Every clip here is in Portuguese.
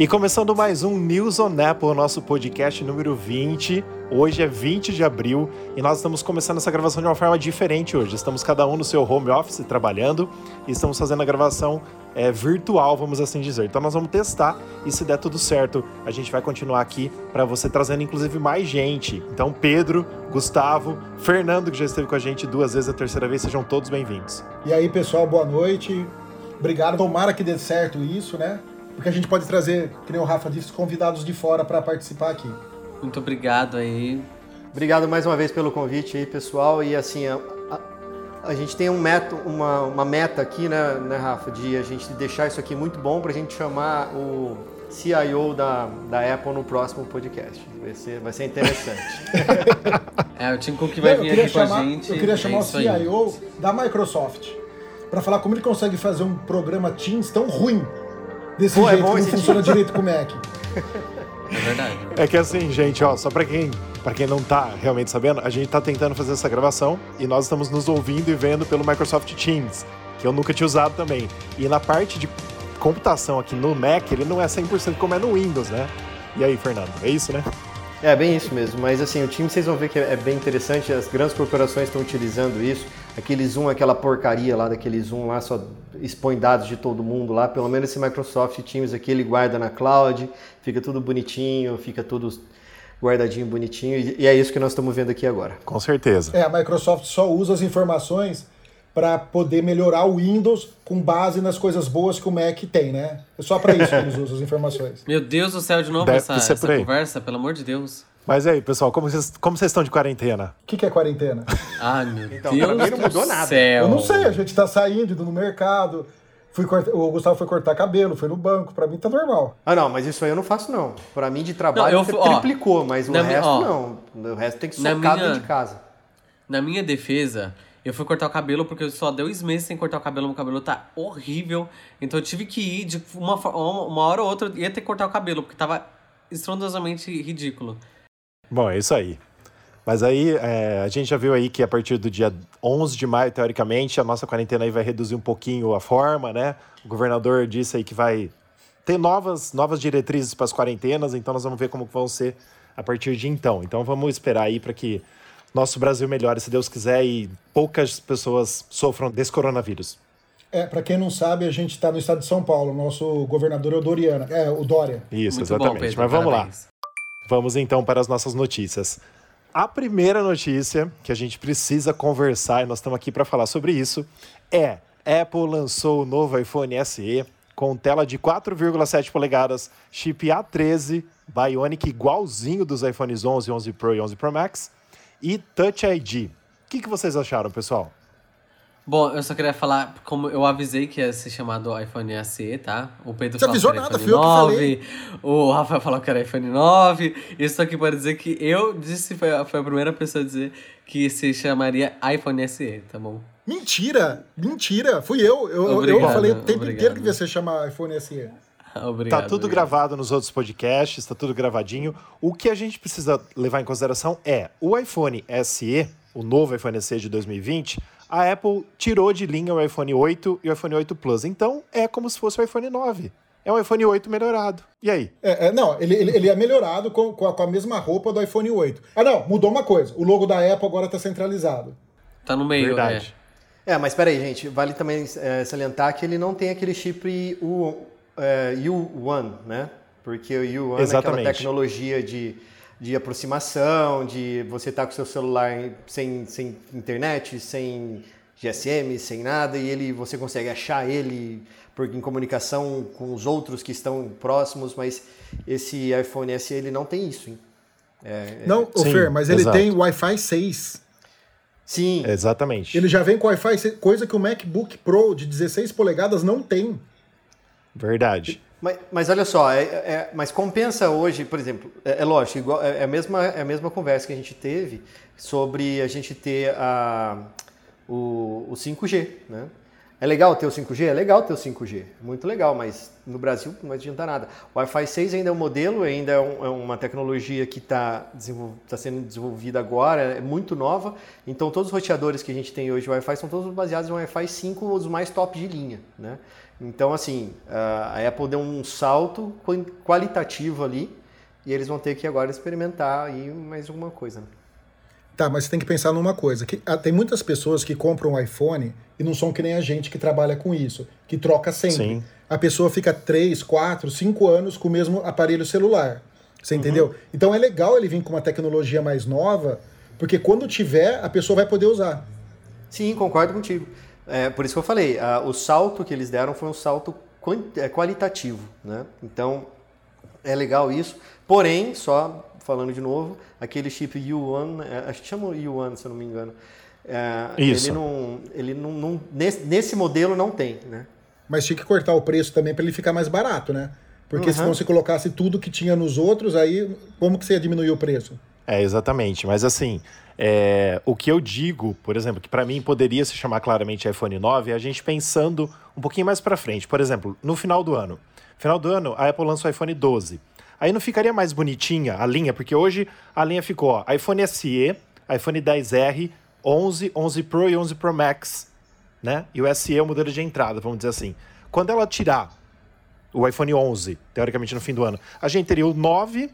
E começando mais um News on Apple, nosso podcast número 20. Hoje é 20 de abril e nós estamos começando essa gravação de uma forma diferente hoje. Estamos cada um no seu home office trabalhando e estamos fazendo a gravação é, virtual, vamos assim dizer. Então nós vamos testar e se der tudo certo, a gente vai continuar aqui para você trazendo inclusive mais gente. Então Pedro, Gustavo, Fernando que já esteve com a gente duas vezes a terceira vez, sejam todos bem-vindos. E aí pessoal, boa noite. Obrigado. Tomara que dê certo isso, né? Porque a gente pode trazer, que nem o Rafa disse, convidados de fora para participar aqui. Muito obrigado aí. Obrigado mais uma vez pelo convite aí, pessoal. E assim, a, a, a gente tem um meto, uma, uma meta aqui, né, né, Rafa, de a gente deixar isso aqui muito bom para a gente chamar o CIO da, da Apple no próximo podcast. Vai ser, vai ser interessante. é, o Tim Cook vai vir aqui chamar, com a gente. Eu queria chamar é o CIO aí. da Microsoft para falar como ele consegue fazer um programa Teams tão ruim desse Pô, é jeito é que não funciona direito com o Mac. É verdade. É que assim, gente, ó, só para quem, para quem não tá realmente sabendo, a gente tá tentando fazer essa gravação e nós estamos nos ouvindo e vendo pelo Microsoft Teams, que eu nunca tinha usado também. E na parte de computação aqui no Mac, ele não é 100% como é no Windows, né? E aí, Fernando, é isso, né? É bem isso mesmo, mas assim, o time vocês vão ver que é bem interessante, as grandes corporações estão utilizando isso. Aquele Zoom, aquela porcaria lá daquele Zoom lá, só expõe dados de todo mundo lá. Pelo menos esse Microsoft Teams aqui, ele guarda na cloud, fica tudo bonitinho, fica tudo guardadinho, bonitinho. E é isso que nós estamos vendo aqui agora. Com certeza. É, a Microsoft só usa as informações para poder melhorar o Windows com base nas coisas boas que o Mac tem, né? É só para isso que eles usam as informações. Meu Deus do céu, de novo Deve essa, essa conversa, pelo amor de Deus. Mas aí, pessoal, como vocês, como vocês estão de quarentena? O que, que é quarentena? Ah, meu então, Deus não mudou nada. Céu. Eu não sei, a gente tá saindo, indo no mercado. Fui cortar, o Gustavo foi cortar cabelo, foi no banco, pra mim tá normal. Ah, não, mas isso aí eu não faço, não. Pra mim, de trabalho, não, eu, triplicou, mas o resto ó, não. O resto tem que socar minha, dentro de casa. Na minha defesa, eu fui cortar o cabelo porque eu só dois meses sem cortar o cabelo, meu cabelo tá horrível. Então eu tive que ir de uma, uma hora ou outra, ia ter que cortar o cabelo, porque tava estrondosamente ridículo. Bom, é isso aí. Mas aí, é, a gente já viu aí que a partir do dia 11 de maio, teoricamente, a nossa quarentena aí vai reduzir um pouquinho a forma, né? O governador disse aí que vai ter novas, novas diretrizes para as quarentenas, então nós vamos ver como vão ser a partir de então. Então vamos esperar aí para que nosso Brasil melhore, se Deus quiser, e poucas pessoas sofram desse coronavírus. É, para quem não sabe, a gente está no estado de São Paulo. Nosso governador é o Doriana, é o Dória. Isso, Muito exatamente. Bom, Pedro, Mas vamos parabéns. lá. Vamos então para as nossas notícias. A primeira notícia que a gente precisa conversar, e nós estamos aqui para falar sobre isso, é Apple lançou o novo iPhone SE com tela de 4,7 polegadas, chip A13, Bionic igualzinho dos iPhones 11, 11 Pro e 11 Pro Max, e Touch ID. O que, que vocês acharam, pessoal? Bom, eu só queria falar, como eu avisei que ia ser chamado iPhone SE, tá? O Pedro Você falou avisou que era nada, iPhone 9, o Rafael falou que era iPhone 9. Isso aqui pode dizer que eu disse, foi, foi a primeira pessoa a dizer que se chamaria iPhone SE, tá bom? Mentira! Mentira! Fui eu. Eu, obrigado, eu falei o tempo obrigado. inteiro que ia ser chamar iPhone SE. Obrigado, tá tudo obrigado. gravado nos outros podcasts, tá tudo gravadinho. O que a gente precisa levar em consideração é o iPhone SE, o novo iPhone SE de 2020 a Apple tirou de linha o iPhone 8 e o iPhone 8 Plus. Então é como se fosse o iPhone 9. É um iPhone 8 melhorado. E aí? É, é, não, ele, ele, ele, é melhorado com, com a, com, a, mesma roupa do iPhone 8. Ah, não, mudou uma coisa. O logo da Apple agora está centralizado. Tá no meio, Verdade. É. é, mas peraí, gente. Vale também é, salientar que ele não tem aquele chip U, é, U1, né? Porque o U1 Exatamente. é aquela tecnologia de de aproximação, de você estar tá com seu celular sem, sem internet, sem GSM, sem nada, e ele você consegue achar ele por, em comunicação com os outros que estão próximos, mas esse iPhone SE ele não tem isso. Hein? É, não, é... Sim, Fer, mas ele exato. tem Wi-Fi 6. Sim. Exatamente. Ele já vem com Wi-Fi 6, coisa que o MacBook Pro de 16 polegadas não tem. Verdade. Mas, mas olha só, é, é, mas compensa hoje, por exemplo, é, é lógico, igual, é, é, a mesma, é a mesma conversa que a gente teve sobre a gente ter a, o, o 5G, né? É legal ter o 5G? É legal ter o 5G, muito legal, mas no Brasil não adianta nada. O Wi-Fi 6 ainda é um modelo, ainda é, um, é uma tecnologia que está tá sendo desenvolvida agora, é muito nova. Então todos os roteadores que a gente tem hoje Wi-Fi são todos baseados em Wi-Fi 5, os mais top de linha. Né? Então assim, a Apple deu um salto qualitativo ali e eles vão ter que agora experimentar aí mais alguma coisa. Né? Tá, mas você tem que pensar numa coisa, que ah, tem muitas pessoas que compram um iPhone e não são que nem a gente que trabalha com isso, que troca sempre. Sim. A pessoa fica 3, 4, 5 anos com o mesmo aparelho celular. Você uhum. entendeu? Então é legal ele vir com uma tecnologia mais nova, porque quando tiver, a pessoa vai poder usar. Sim, concordo contigo. É, por isso que eu falei, a, o salto que eles deram foi um salto é, qualitativo. Né? Então, é legal isso. Porém, só falando de novo, aquele chip U1, é, acho que chama U1, se eu não me engano. É, Isso. Ele não, ele não, não nesse, nesse, modelo não tem, né? Mas tinha que cortar o preço também para ele ficar mais barato, né? Porque uhum. se você colocasse tudo que tinha nos outros, aí como que você ia diminuir o preço? É, exatamente. Mas assim, é, o que eu digo, por exemplo, que para mim poderia se chamar claramente iPhone 9, é a gente pensando um pouquinho mais para frente. Por exemplo, no final do ano. Final do ano, a Apple lança o iPhone 12. Aí não ficaria mais bonitinha a linha, porque hoje a linha ficou ó, iPhone SE, iPhone 10R, 11, 11 Pro e 11 Pro Max, né? E o SE é o modelo de entrada, vamos dizer assim. Quando ela tirar o iPhone 11, teoricamente no fim do ano, a gente teria o 9,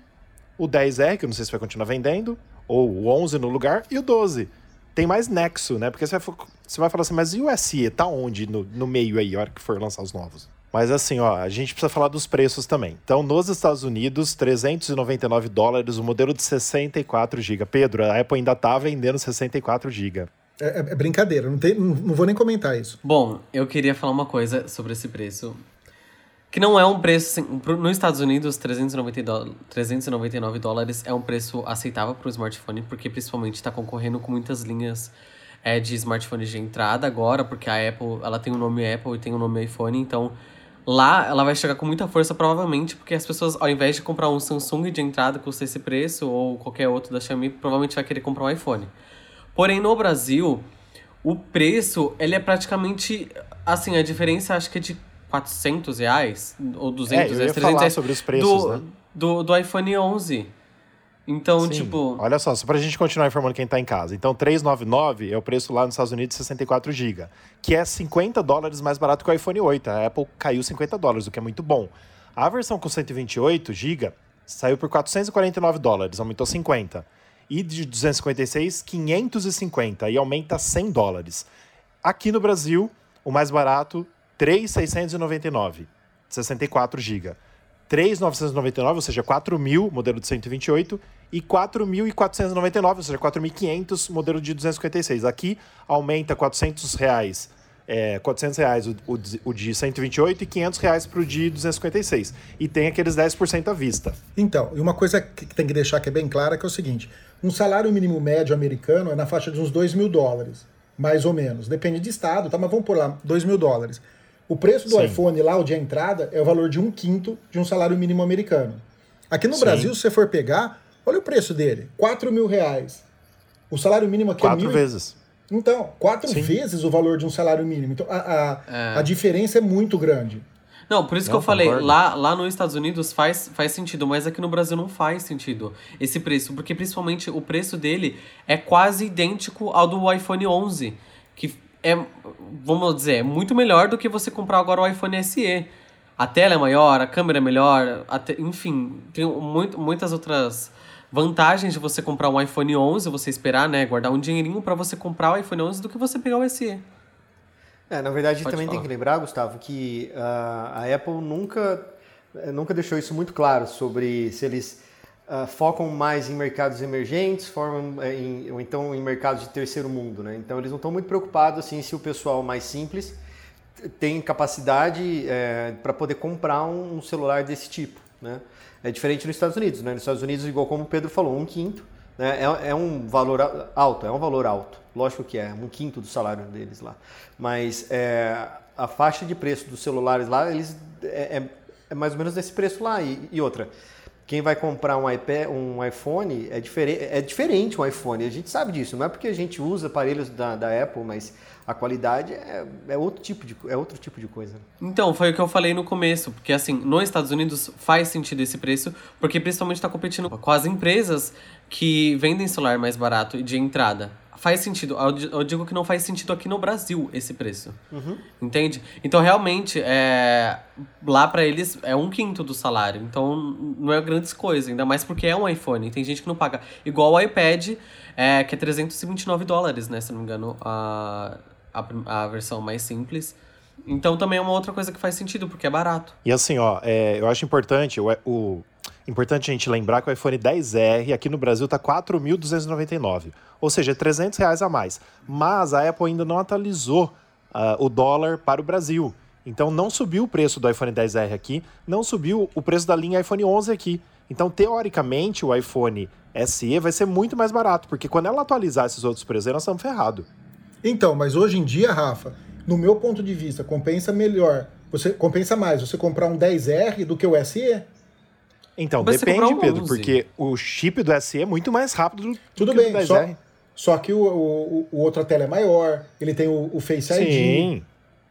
o 10R, que eu não sei se vai continuar vendendo, ou o 11 no lugar, e o 12. Tem mais nexo, né? Porque você vai, você vai falar assim, mas e o SE? Tá onde no, no meio aí, a hora que for lançar os novos? Mas assim, ó, a gente precisa falar dos preços também. Então, nos Estados Unidos, 399 dólares o modelo de 64 GB. Pedro, a Apple ainda tá vendendo 64 GB. É, é, é, brincadeira, não, tem, não, não vou nem comentar isso. Bom, eu queria falar uma coisa sobre esse preço. Que não é um preço. Assim, nos Estados Unidos, 399 dólares é um preço aceitável para o smartphone, porque principalmente está concorrendo com muitas linhas é, de smartphones de entrada agora, porque a Apple ela tem o nome Apple e tem o nome iPhone, então Lá ela vai chegar com muita força, provavelmente, porque as pessoas, ao invés de comprar um Samsung de entrada que custa esse preço, ou qualquer outro da Xiaomi, provavelmente vai querer comprar um iPhone. Porém, no Brasil, o preço, ele é praticamente, assim, a diferença acho que é de 400 reais, ou 200 é, eu reais, 300 reais sobre os preços, do, né? do, do iPhone 11. Então, Sim. tipo. Olha só, só pra gente continuar informando quem tá em casa. Então, 399 é o preço lá nos Estados Unidos de 64 GB, que é 50 dólares mais barato que o iPhone 8. A Apple caiu 50 dólares, o que é muito bom. A versão com 128 GB saiu por 449 dólares, aumentou 50. E de 256, 550 e aumenta 100 dólares. Aqui no Brasil, o mais barato, 3,699, 64 GB. 3,999, ou seja, 4 mil, modelo de 128, e 4.499, ou seja, 4.500, modelo de 256. Aqui aumenta 400 reais, é, 400 reais o, o, o de 128 e 500 reais para o de 256. E tem aqueles 10% à vista. Então, e uma coisa que tem que deixar que é bem clara que é o seguinte, um salário mínimo médio americano é na faixa de uns 2 mil dólares, mais ou menos. Depende de estado, tá? mas vamos por lá, 2 mil dólares. O preço do Sim. iPhone lá, o de entrada, é o valor de um quinto de um salário mínimo americano. Aqui no Sim. Brasil, se você for pegar, olha o preço dele: 4 mil reais. O salário mínimo aqui quatro é mil... vezes. Então, quatro Sim. vezes o valor de um salário mínimo. Então, a, a, é. a diferença é muito grande. Não, por isso não, que eu falei, lá, lá nos Estados Unidos faz, faz sentido, mas aqui no Brasil não faz sentido esse preço, porque principalmente o preço dele é quase idêntico ao do iPhone 11, que é, vamos dizer, muito melhor do que você comprar agora o iPhone SE. A tela é maior, a câmera é melhor, te... enfim, tem muito, muitas outras vantagens de você comprar um iPhone 11, você esperar, né, guardar um dinheirinho para você comprar o iPhone 11 do que você pegar o SE. É, na verdade Pode também falar. tem que lembrar, Gustavo, que uh, a Apple nunca, nunca deixou isso muito claro sobre se eles uh, focam mais em mercados emergentes, formam eh, em, ou então em mercados de terceiro mundo, né? Então eles não estão muito preocupados assim se o pessoal mais simples tem capacidade é, para poder comprar um, um, celular desse tipo, né? É diferente nos Estados Unidos, né? Nos Estados Unidos, igual como o Pedro falou, um quinto né? é, é um valor alto, é um valor alto, lógico que é, um quinto do salário deles lá. Mas é, a faixa de preço dos celulares lá, eles é, é, é mais ou menos desse preço lá e, e outra quem vai comprar um iPad, um iPhone é diferente, é diferente um iPhone. A gente sabe disso. Não é porque a gente usa aparelhos da, da Apple, mas a qualidade é, é, outro tipo de, é outro tipo de coisa. Então, foi o que eu falei no começo, porque assim, nos Estados Unidos faz sentido esse preço, porque principalmente está competindo com as empresas que vendem celular mais barato de entrada faz sentido. Eu digo que não faz sentido aqui no Brasil esse preço. Uhum. Entende? Então, realmente, é, lá para eles é um quinto do salário. Então, não é grandes coisas. Ainda mais porque é um iPhone. Tem gente que não paga. Igual o iPad, é, que é 329 dólares, né? Se não me engano, a, a, a versão mais simples. Então, também é uma outra coisa que faz sentido, porque é barato. E assim, ó, é, eu acho importante o, o Importante a gente lembrar que o iPhone 10R aqui no Brasil está 4.299, ou seja, 300 reais a mais. Mas a Apple ainda não atualizou uh, o dólar para o Brasil. Então não subiu o preço do iPhone 10R aqui, não subiu o preço da linha iPhone 11 aqui. Então, teoricamente, o iPhone SE vai ser muito mais barato, porque quando ela atualizar esses outros preços, nós estamos ferrados. Então, mas hoje em dia, Rafa, no meu ponto de vista, compensa melhor, você compensa mais você comprar um 10R do que o SE? Então, Mas depende, Pedro, porque o chip do SE é muito mais rápido do Tudo que bem, do 10R. Só, só que o, o, o outra tela é maior, ele tem o, o Face ID. Sim,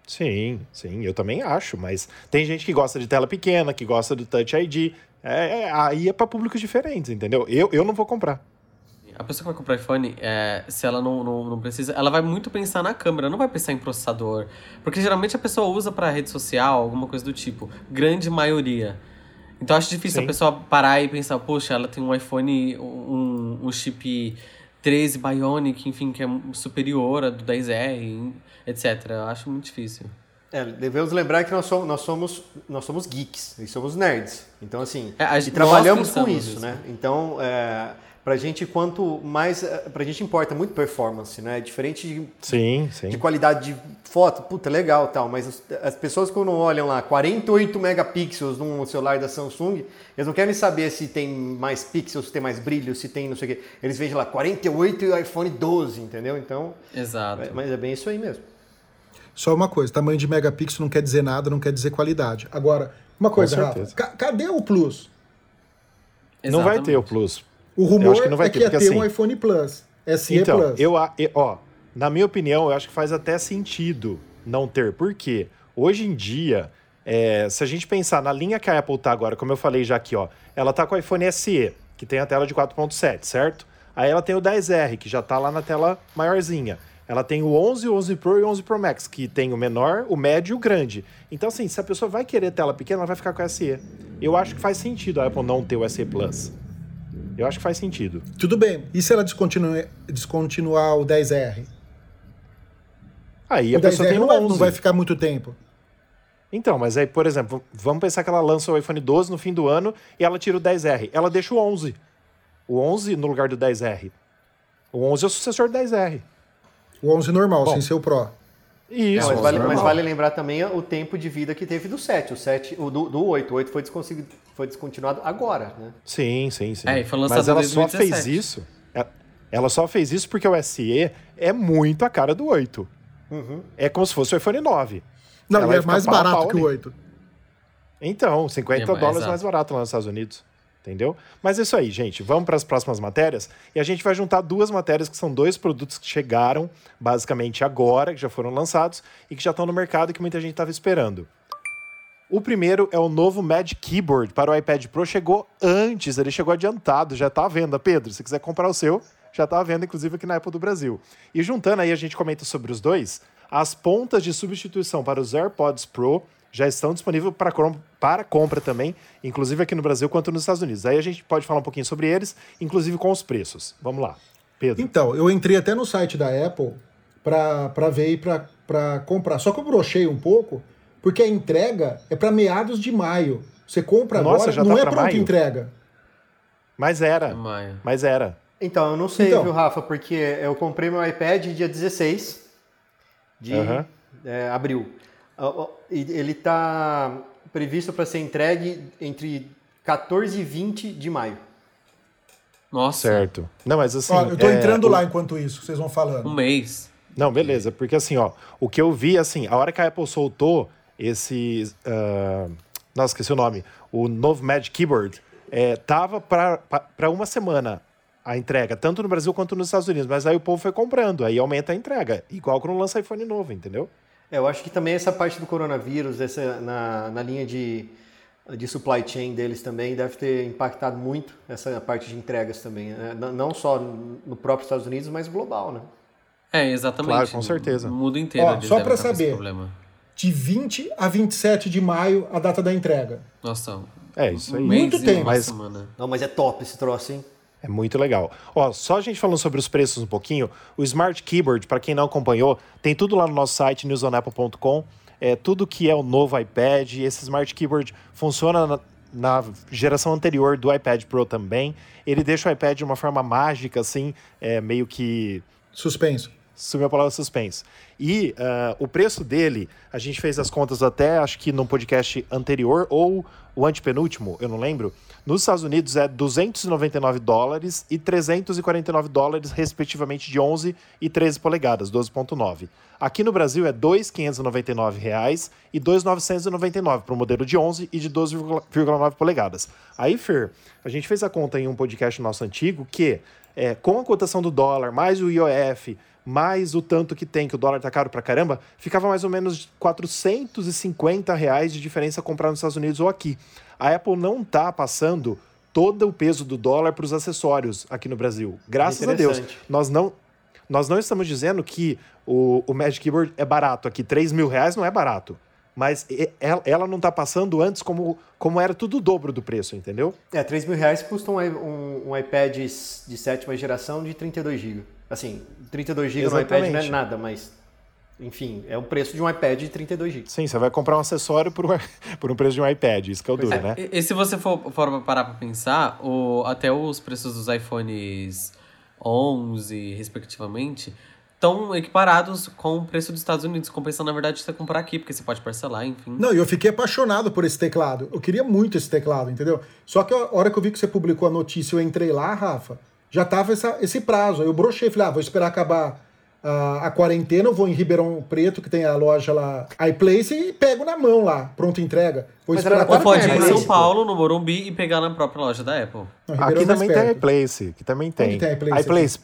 sim, sim, eu também acho, mas tem gente que gosta de tela pequena, que gosta do Touch ID. É, é, aí é para públicos diferentes, entendeu? Eu, eu não vou comprar. A pessoa que vai comprar iPhone, é, se ela não, não, não, precisa, ela vai muito pensar na câmera, não vai pensar em processador. Porque geralmente a pessoa usa para rede social, alguma coisa do tipo. Grande maioria. Então acho difícil Sim. a pessoa parar e pensar, poxa, ela tem um iPhone, um, um chip 13 Bionic, enfim, que é superior a do 10R, etc. Eu acho muito difícil. É, devemos lembrar que nós somos, nós somos, nós somos geeks, e somos nerds. Então, assim, é, e trabalhamos com isso, isso, né? Então, é, Pra gente, quanto mais. Eh, pra gente importa muito performance, né? Diferente de, sim, sim. de qualidade de foto, puta, legal tal, mas as, as pessoas quando olham lá 48 megapixels num celular da Samsung, eles não querem saber se tem mais pixels, se tem mais brilho, se tem não sei o quê. Eles veem lá 48 e o iPhone 12, entendeu? Então. Exato. É, mas é bem isso aí mesmo. Só uma coisa, tamanho de megapixel não quer dizer nada, não quer dizer qualidade. Agora, uma coisa, Rafa, cadê o Plus? Exatamente. Não vai ter o Plus. O rumor que é que ia ter assim, um iPhone Plus, SE então, Plus. Eu, ó, na minha opinião, eu acho que faz até sentido não ter. Por quê? Hoje em dia, é, se a gente pensar na linha que a Apple tá agora, como eu falei já aqui, ó, ela tá com o iPhone SE, que tem a tela de 4.7, certo? Aí ela tem o 10R, que já tá lá na tela maiorzinha. Ela tem o 11, o 11 Pro e o 11 Pro Max, que tem o menor, o médio e o grande. Então, assim, se a pessoa vai querer tela pequena, ela vai ficar com o SE. Eu acho que faz sentido a Apple não ter o SE Plus. Eu acho que faz sentido. Tudo bem. E se ela descontinuar, descontinuar o 10R? Aí a o pessoa tem o 11. Não vai ficar muito tempo. Então, mas aí, por exemplo, vamos pensar que ela lança o iPhone 12 no fim do ano e ela tira o 10R. Ela deixa o 11. O 11 no lugar do 10R. O 11 é o sucessor do 10R. O 11 normal, Bom, sem ser o Pro. Isso. É, mas, vale, mas, vale, lembrar também o tempo de vida que teve do 7. O 7, o do, do 8. O 8 foi, foi descontinuado agora, né? Sim, sim, sim. É, mas ela só fez isso. É, ela só fez isso porque o SE é muito a cara do 8. Uhum. É como se fosse o iPhone 9. Não, ela é mais barato que o 8. Então, 50 é, dólares mais barato lá nos Estados Unidos entendeu? Mas é isso aí, gente. Vamos para as próximas matérias e a gente vai juntar duas matérias que são dois produtos que chegaram basicamente agora, que já foram lançados e que já estão no mercado e que muita gente estava esperando. O primeiro é o novo Magic Keyboard para o iPad Pro. Chegou antes, ele chegou adiantado, já está à venda. Pedro, se quiser comprar o seu, já está à venda, inclusive aqui na Apple do Brasil. E juntando aí, a gente comenta sobre os dois. As pontas de substituição para os AirPods Pro já estão disponíveis para, para compra também, inclusive aqui no Brasil quanto nos Estados Unidos. Aí a gente pode falar um pouquinho sobre eles, inclusive com os preços. Vamos lá, Pedro. Então, eu entrei até no site da Apple para ver e para comprar. Só que eu brochei um pouco, porque a entrega é para meados de maio. Você compra Nossa, agora, já não tá é pronta entrega. Mas era. Maio. Mas era. Então, eu não sei, então, viu, Rafa? Porque eu comprei meu iPad dia 16 de é, abril. Ele está previsto para ser entregue entre 14 e 20 de maio. Nossa. Certo. Não, mas assim. Ó, eu tô é, entrando o... lá enquanto isso, vocês vão falando. Um mês. Não, beleza. Porque assim, ó, o que eu vi, assim, a hora que a Apple soltou esse. Uh... Nossa, esqueci o nome. O novo Magic Keyboard. é, tava para uma semana a entrega, tanto no Brasil quanto nos Estados Unidos. Mas aí o povo foi comprando, aí aumenta a entrega. Igual quando lança iPhone novo, entendeu? É, eu acho que também essa parte do coronavírus, essa, na, na linha de, de supply chain deles também, deve ter impactado muito essa parte de entregas também. Né? Não só no próprio Estados Unidos, mas global, né? É, exatamente. Claro, com certeza. O mundo inteiro. Ó, só para saber, de 20 a 27 de maio, a data da entrega. Nossa. É, isso aí. Muito tempo. Mas... Não, mas é top esse troço, hein? É muito legal. Ó, só a gente falando sobre os preços um pouquinho, o Smart Keyboard, para quem não acompanhou, tem tudo lá no nosso site, newsonapple.com. É tudo que é o novo iPad. Esse Smart Keyboard funciona na, na, geração anterior do iPad Pro também. Ele deixa o iPad de uma forma mágica, assim, é, meio que. Suspenso. Sumiu a palavra suspenso. E uh, o preço dele, a gente fez as contas até, acho que no podcast anterior, ou o antepenúltimo, eu não lembro. Nos Estados Unidos é 299 dólares e 349 dólares, respectivamente, de 11 e 13 polegadas, 12.9. Aqui no Brasil é 2.599 reais e 2.999 para o modelo de 11 e de 12,9 polegadas. Aí, Fer, a gente fez a conta em um podcast nosso antigo que, é, com a cotação do dólar, mais o IOF, mais o tanto que tem, que o dólar tá caro pra caramba, ficava mais ou menos 450 reais de diferença comprar nos Estados Unidos ou aqui. A Apple não tá passando todo o peso do dólar para os acessórios aqui no Brasil. Graças a Deus. Nós não, nós não estamos dizendo que o, o Magic Keyboard é barato aqui. 3 mil reais não é barato. Mas ela não está passando antes como, como era tudo o dobro do preço, entendeu? É, 3 mil reais custa um, um, um iPad de sétima geração de 32 GB. Assim, 32 GB no iPad não é nada, mas enfim, é o preço de um iPad de 32 GB. Sim, você vai comprar um acessório por um, por um preço de um iPad, isso que é o duro, é. né? E, e, se você for, for parar para pensar, o, até os preços dos iPhones 11, respectivamente, estão equiparados com o preço dos Estados Unidos, compensando, na verdade, você comprar aqui, porque você pode parcelar, enfim. Não, e eu fiquei apaixonado por esse teclado. Eu queria muito esse teclado, entendeu? Só que a hora que eu vi que você publicou a notícia, eu entrei lá, Rafa, já tava essa, esse prazo. Aí eu brochei, falei, ah, vou esperar acabar a, a, quarentena, eu vou em Ribeirão Preto, que tem a loja lá, iPlace, e pego na mão lá, pronto entrega. Vou Mas esperar Ou pode ir em São Paulo, no Morumbi, e pegar na própria loja da Apple. Não, aqui é também tem iPlace, aqui também tem. Onde tem iPlace? iPlace.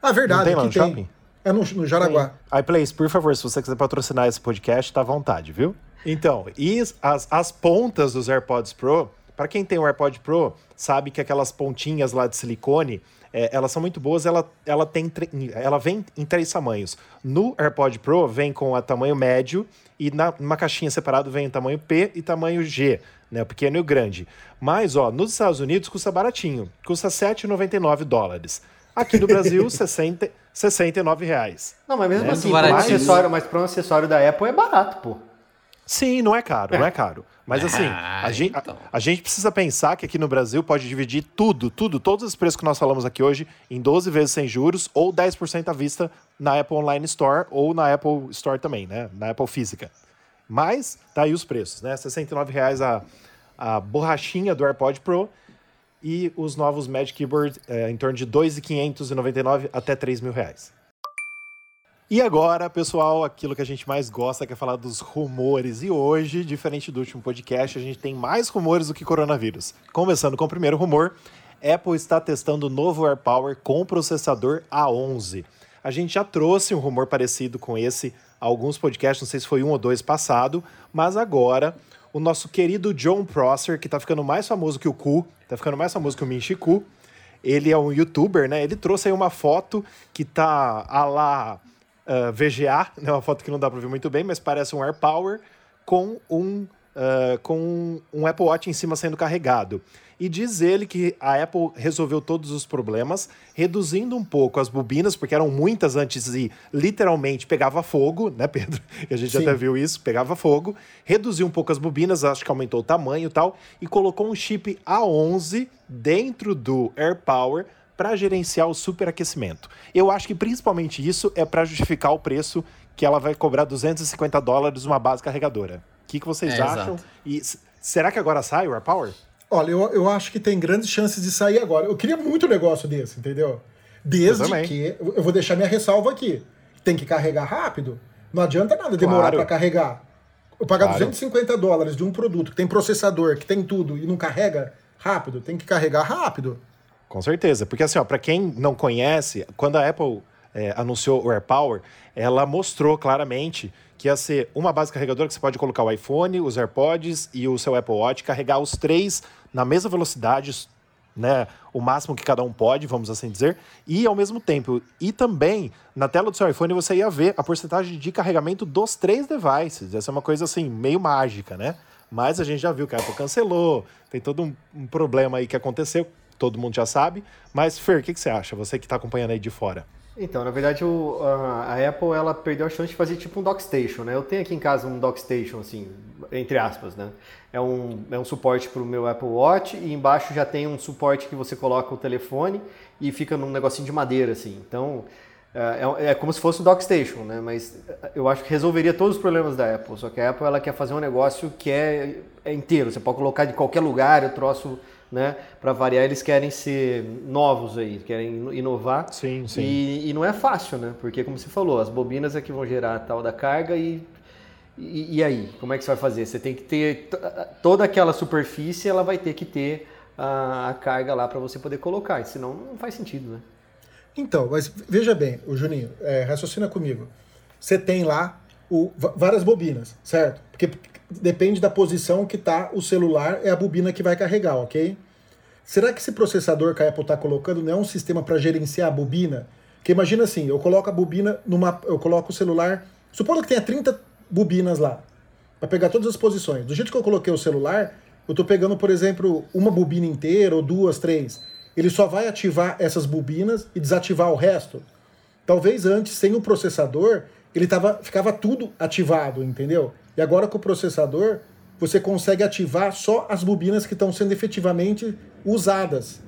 Ah, verdade, Não tem lá no tem. shopping? É no, no Jaraguá. Tem. iPlace, por favor, se você quiser patrocinar esse podcast, tá à vontade, viu? Então, e as, as pontas dos AirPods Pro, para quem tem o AirPod Pro, sabe que aquelas pontinhas lá de silicone, é, elas são muito boas, ela, ela, tem, ela vem em três tamanhos. No AirPod Pro vem com a tamanho médio e na, numa caixinha separada vem tamanho P e tamanho G, né, o pequeno e o grande. Mas, ó, nos Estados Unidos custa baratinho, custa 7,99 dólares. Aqui no Brasil, 60, 69 reais. Não, mas mesmo né? assim, para um acessório, mas para um acessório da Apple é barato, pô. Sim, não é caro, não é caro. Mas assim, ah, a, gente, então. a, a, gente precisa pensar que aqui no Brasil pode dividir tudo, tudo, todos os preços que nós falamos aqui hoje em 12 vezes sem juros ou 10% à vista na Apple Online Store ou na Apple Store também, né? Na Apple Física. Mas tá aí os preços, né? R$ 69,00 a, a borrachinha do AirPod Pro e os novos Magic Keyboard é, em torno de R$ 2.599 até R$ 3.000. E agora, pessoal, aquilo que a gente mais gosta que é falar dos rumores. E hoje, diferente do último podcast, a gente tem mais rumores do que coronavírus. Começando com o primeiro rumor: Apple está testando o novo AirPower com processador A11. A gente já trouxe um rumor parecido com esse alguns podcasts, não sei se foi um ou dois passado, mas agora o nosso querido John Prosser, que está ficando mais famoso que o Ku, está ficando mais famoso que o Minchi Ku, ele é um youtuber, né? Ele trouxe aí uma foto que tá a lá uh, ah, VGA, né, uma foto que não dá para ver muito bem, mas parece um AirPower com um, uh, com um Apple Watch em cima sendo carregado. E diz ele que a Apple resolveu todos os problemas, reduzindo um pouco as bobinas, porque eram muitas antes e literalmente pegava fogo, né, Pedro? a gente Sim. até viu isso, pegava fogo. Reduziu um pouco as bobinas, acho que aumentou o tamanho e tal, e colocou um chip A11 dentro do AirPower para gerenciar o superaquecimento. Eu acho que principalmente isso é para justificar o preço que ela vai cobrar 250 dólares uma base carregadora. O que, que vocês é, acham? Exato. E será que agora sai o AirPower? Olha, eu, eu acho que tem grandes chances de sair agora. Eu queria muito um negócio desse, entendeu? Desde eu que. Eu vou deixar minha ressalva aqui. Tem que carregar rápido. Não adianta nada demorar claro. para carregar. Eu pagar claro. 250 dólares de um produto que tem processador, que tem tudo e não carrega rápido, tem que carregar rápido. Com certeza, porque assim, ó, para quem não conhece, quando a Apple é, anunciou o AirPower, ela mostrou claramente que ia ser uma base carregadora que você pode colocar o iPhone, os AirPods e o seu Apple Watch, carregar os três na mesma velocidade, né, o máximo que cada um pode, vamos assim dizer, e ao mesmo tempo. E também, na tela do seu iPhone, você ia ver a porcentagem de carregamento dos três devices. Essa é uma coisa assim, meio mágica, né? Mas a gente já viu que a Apple cancelou, tem todo um, um problema aí que aconteceu, todo mundo já sabe. Mas, Fer, o que, que você acha? Você que está acompanhando aí de fora. Então, na verdade, o, a, a, Apple ela perdeu a chance de fazer tipo um dockstation, né? Eu tenho aqui em casa um dockstation, assim, entre aspas, né? É um, é um suporte para o meu Apple Watch e embaixo já tem um suporte que você coloca o telefone e fica num negocinho de madeira, assim. Então, é, é, é como se fosse um dockstation, né? Mas eu acho que resolveria todos os problemas da Apple. Só que a Apple ela quer fazer um negócio que é, é inteiro. Você pode colocar de qualquer lugar, o troço né? Para variar, eles querem ser novos aí, querem inovar. Sim, sim. E, e, não é fácil, né? Porque, como você falou, as bobinas é que vão gerar a tal da carga e, e, e aí? Como é que você vai fazer? Você tem que ter toda aquela superfície, ela vai ter que ter a, a carga lá para você poder colocar, senão não faz sentido, né? Então, mas veja bem, o Juninho, é, raciocina comigo. Você tem lá o, várias bobinas, certo? Porque depende da posição que está o celular, é a bobina que vai carregar, ok? Será que esse processador que a Apple está colocando não é um sistema para gerenciar a bobina? Porque imagina assim, eu coloco a bobina numa. Eu coloco o celular. Supondo que tenha 30 bobinas lá. Para pegar todas as posições. Do jeito que eu coloquei o celular, eu estou pegando, por exemplo, uma bobina inteira, ou duas, três. Ele só vai ativar essas bobinas e desativar o resto. Talvez antes, sem o processador, ele tava, ficava tudo ativado, entendeu? E agora com o processador, você consegue ativar só as bobinas que estão sendo efetivamente usadas.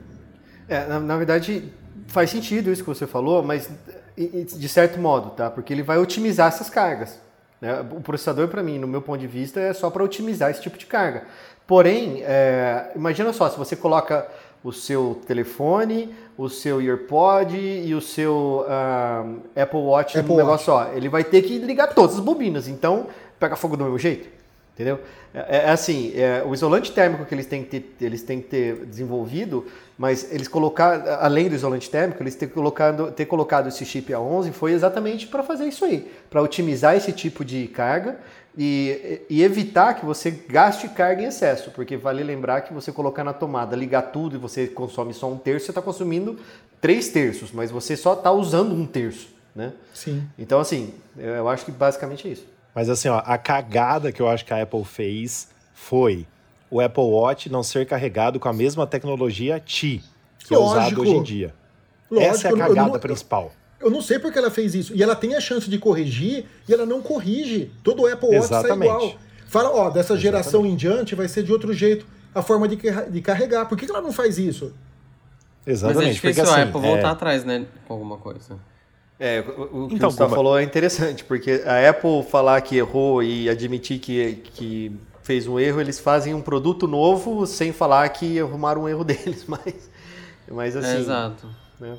É, na, na, verdade, faz sentido isso que você falou, mas de certo modo, tá? Porque ele vai otimizar essas cargas. Né? O processador, para mim, no meu ponto de vista, é só para otimizar esse tipo de carga. Porém, é, imagina só, se você coloca o seu telefone, o seu EarPod e o seu uh, Apple Watch Apple no negócio só, ele vai ter que ligar todas as bobinas. Então, pega fogo do mesmo jeito. Entendeu? É, é assim, é, o isolante térmico que eles têm que, ter, eles têm que ter desenvolvido, mas eles colocar, além do isolante térmico, eles ter colocado, ter colocado esse chip A11 foi exatamente para fazer isso aí, para otimizar esse tipo de carga e, e, evitar que você gaste carga em excesso, porque vale lembrar que você colocar na tomada, ligar tudo e você consome só um terço, você está consumindo três terços, mas você só está usando um terço, né? Sim. Então, assim, eu acho que basicamente é isso. Mas assim, ó, a cagada que eu acho que a Apple fez foi o Apple Watch não ser carregado com a mesma tecnologia Qi, que Lógico. é usado hoje em dia. Lógico, Essa é a cagada não, principal. Eu não sei porque ela fez isso. E ela tem a chance de corrigir e ela não corrige. Todo o Apple Watch Exatamente. sai igual. Fala, ó, dessa Exatamente. geração em diante vai ser de outro jeito a forma de, de carregar. Por que ela não faz isso? Exatamente. Mas é difícil porque, assim, a Apple voltar é... atrás, né? Com alguma coisa. É, o, o que então, você falou é interessante, porque a Apple falar que errou e admitir que, que fez um erro, eles fazem um produto novo sem falar que arrumaram um erro deles, mas, mas assim... É, exato. Né?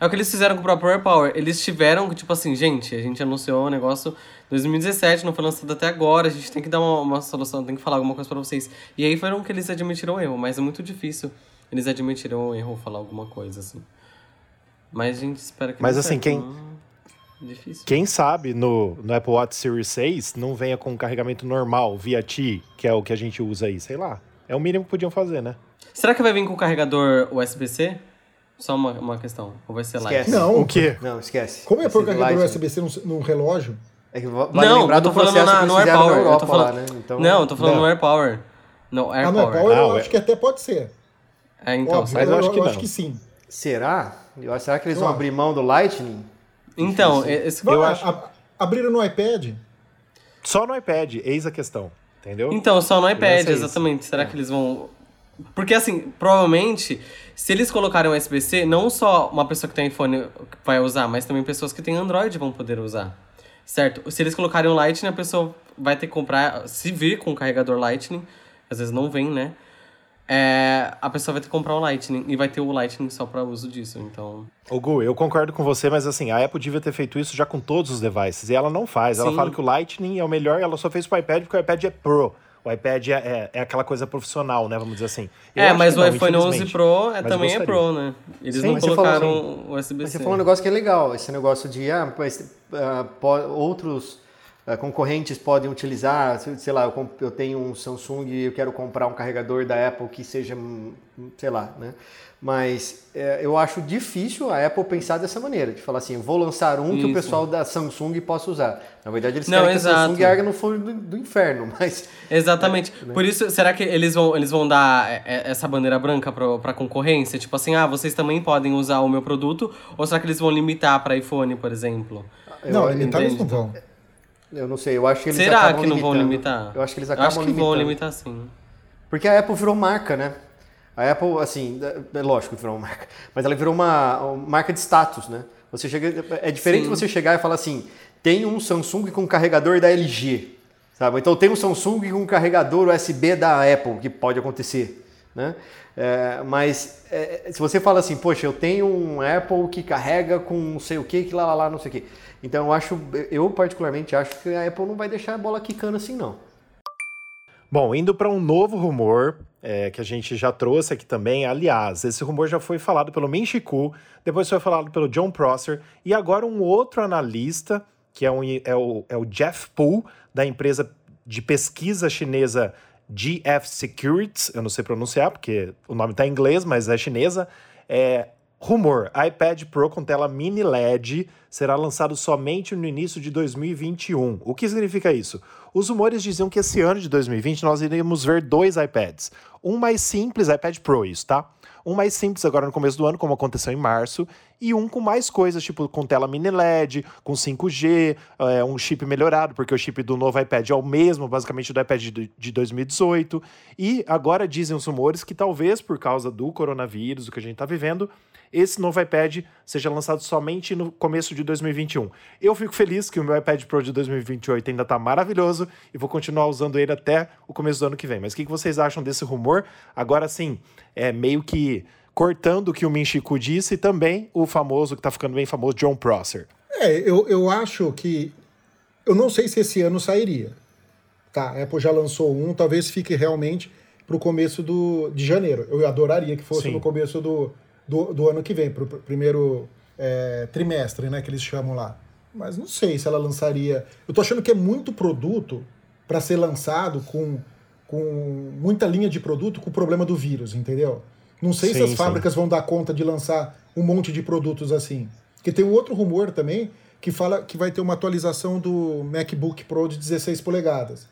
É o que eles fizeram com o próprio AirPower. Eles tiveram, tipo assim, gente, a gente anunciou o um negócio 2017, não foi lançado até agora, a gente tem que dar uma, uma solução, tem que falar alguma coisa para vocês. E aí foram que eles admitiram o erro, mas é muito difícil eles admitiram o erro falar alguma coisa, assim. Mas a gente espera que Mas assim, certo. quem. Difícil. Quem sabe no, no Apple Watch Series 6 não venha com carregamento normal via T, que é o que a gente usa aí, sei lá. É o mínimo que podiam fazer, né? Será que vai vir com carregador USB-C? Só uma, uma questão. Ou vai ser Light? Não. O quê? Não, esquece. Como é pôr carregador USB-C num, num relógio? É que vale não, eu tô falando na, no AirPower. Na eu tô falando, lá, né? então, não, eu tô falando não. no AirPower. No AirPower. Ah, no AirPower ah, eu acho que até pode ser. É, então. Óbvio, mas eu, eu, acho que, eu acho que sim. Será? Será que eles vão abrir mão do Lightning? Então, esse, eu acho... A, abriram no iPad? Só no iPad, eis a questão. Entendeu? Então, só no iPad, exatamente. Será é. que eles vão. Porque, assim, provavelmente, se eles colocarem um USB-C, não só uma pessoa que tem iPhone vai usar, mas também pessoas que têm Android vão poder usar. Certo? Se eles colocarem um Lightning, a pessoa vai ter que comprar, se vir com um carregador Lightning, às vezes não vem, né? É, a pessoa vai ter que comprar o Lightning e vai ter o Lightning só para uso disso, então... O Gu, eu concordo com você, mas assim, a Apple devia ter feito isso já com todos os devices, e ela não faz. Ela Sim. fala que o Lightning é o melhor, ela só fez pro iPad porque o iPad é Pro. O iPad é, é, é, aquela coisa profissional, né? Vamos dizer assim. Eu é, mas o não, iPhone 11 Pro é, também é Pro, né? Eles Sim, não colocaram o USB-C. Você falou um negócio que é legal, esse negócio de ah, uh, outros uh, concorrentes podem utilizar, sei lá, eu, tenho um Samsung e eu quero comprar um carregador da Apple que seja, hum, sei lá, né? Mas é, eu acho difícil a Apple pensar dessa maneira, de falar assim, vou lançar um Isso. que o pessoal da Samsung possa usar. Na verdade, eles não, querem exato. que a Samsung arga no fundo do, do, inferno, mas... Exatamente. Né? Por isso, será que eles vão, eles vão dar é, é, essa bandeira branca para a concorrência? Tipo assim, ah, vocês também podem usar o meu produto? Ou será que eles vão limitar para iPhone, por exemplo? não, limitar eles não vão. Eu não sei, eu acho que eles Será que não limitando. vão limitar? Eu acho que eles acabam acho que limitando. vão limitar sim. Porque a Apple virou marca, né? A Apple, assim, é, é lógico que virou uma marca, mas ela virou uma, uma marca de status, né? Você chega, é diferente Sim. você chegar e falar assim, tem um Samsung com carregador da LG, sabe? Então tem um Samsung com carregador USB da Apple, que pode acontecer, né? É, mas é, se você fala assim, poxa, eu tenho um Apple que carrega com não sei o que, que lá, lá, lá, não sei o que. Então eu acho, eu particularmente acho que a Apple não vai deixar a bola quicando assim, não. Bom, indo para um novo rumor, é, que a gente já trouxe aqui também. Aliás, esse rumor já foi falado pelo Min Chiku, depois foi falado pelo John Prosser, e agora um outro analista, que é, um, é, o, é o Jeff Poole, da empresa de pesquisa chinesa GF Securities, eu não sei pronunciar porque o nome está em inglês, mas é chinesa, é, Rumor: iPad Pro com tela mini LED será lançado somente no início de 2021. O que significa isso? Os rumores diziam que esse ano de 2020 nós iríamos ver dois iPads. Um mais simples, iPad Pro, isso, tá? Um mais simples agora no começo do ano, como aconteceu em março, e um com mais coisas, tipo com tela mini LED, com 5G, é, um chip melhorado, porque o chip do novo iPad é o mesmo, basicamente, do iPad de 2018. E agora dizem os rumores que talvez por causa do coronavírus, o que a gente está vivendo, esse novo iPad seja lançado somente no começo de 2021. Eu fico feliz que o meu iPad Pro de 2028 ainda está maravilhoso e vou continuar usando ele até o começo do ano que vem. Mas o que vocês acham desse rumor? Agora sim, é meio que cortando o que o Minchiku disse e também o famoso, que está ficando bem famoso, John Prosser. É, eu, eu acho que. Eu não sei se esse ano sairia. Tá, a Apple já lançou um, talvez fique realmente para o começo do, de janeiro. Eu adoraria que fosse Sim. no começo do, do, do ano que vem, para o primeiro é, trimestre, né, que eles chamam lá. Mas não sei se ela lançaria. Eu tô achando que é muito produto para ser lançado com, com muita linha de produto com o problema do vírus, entendeu? Não sei sim, se as fábricas sim. vão dar conta de lançar um monte de produtos assim. Porque tem um outro rumor também que fala que vai ter uma atualização do MacBook Pro de 16 polegadas.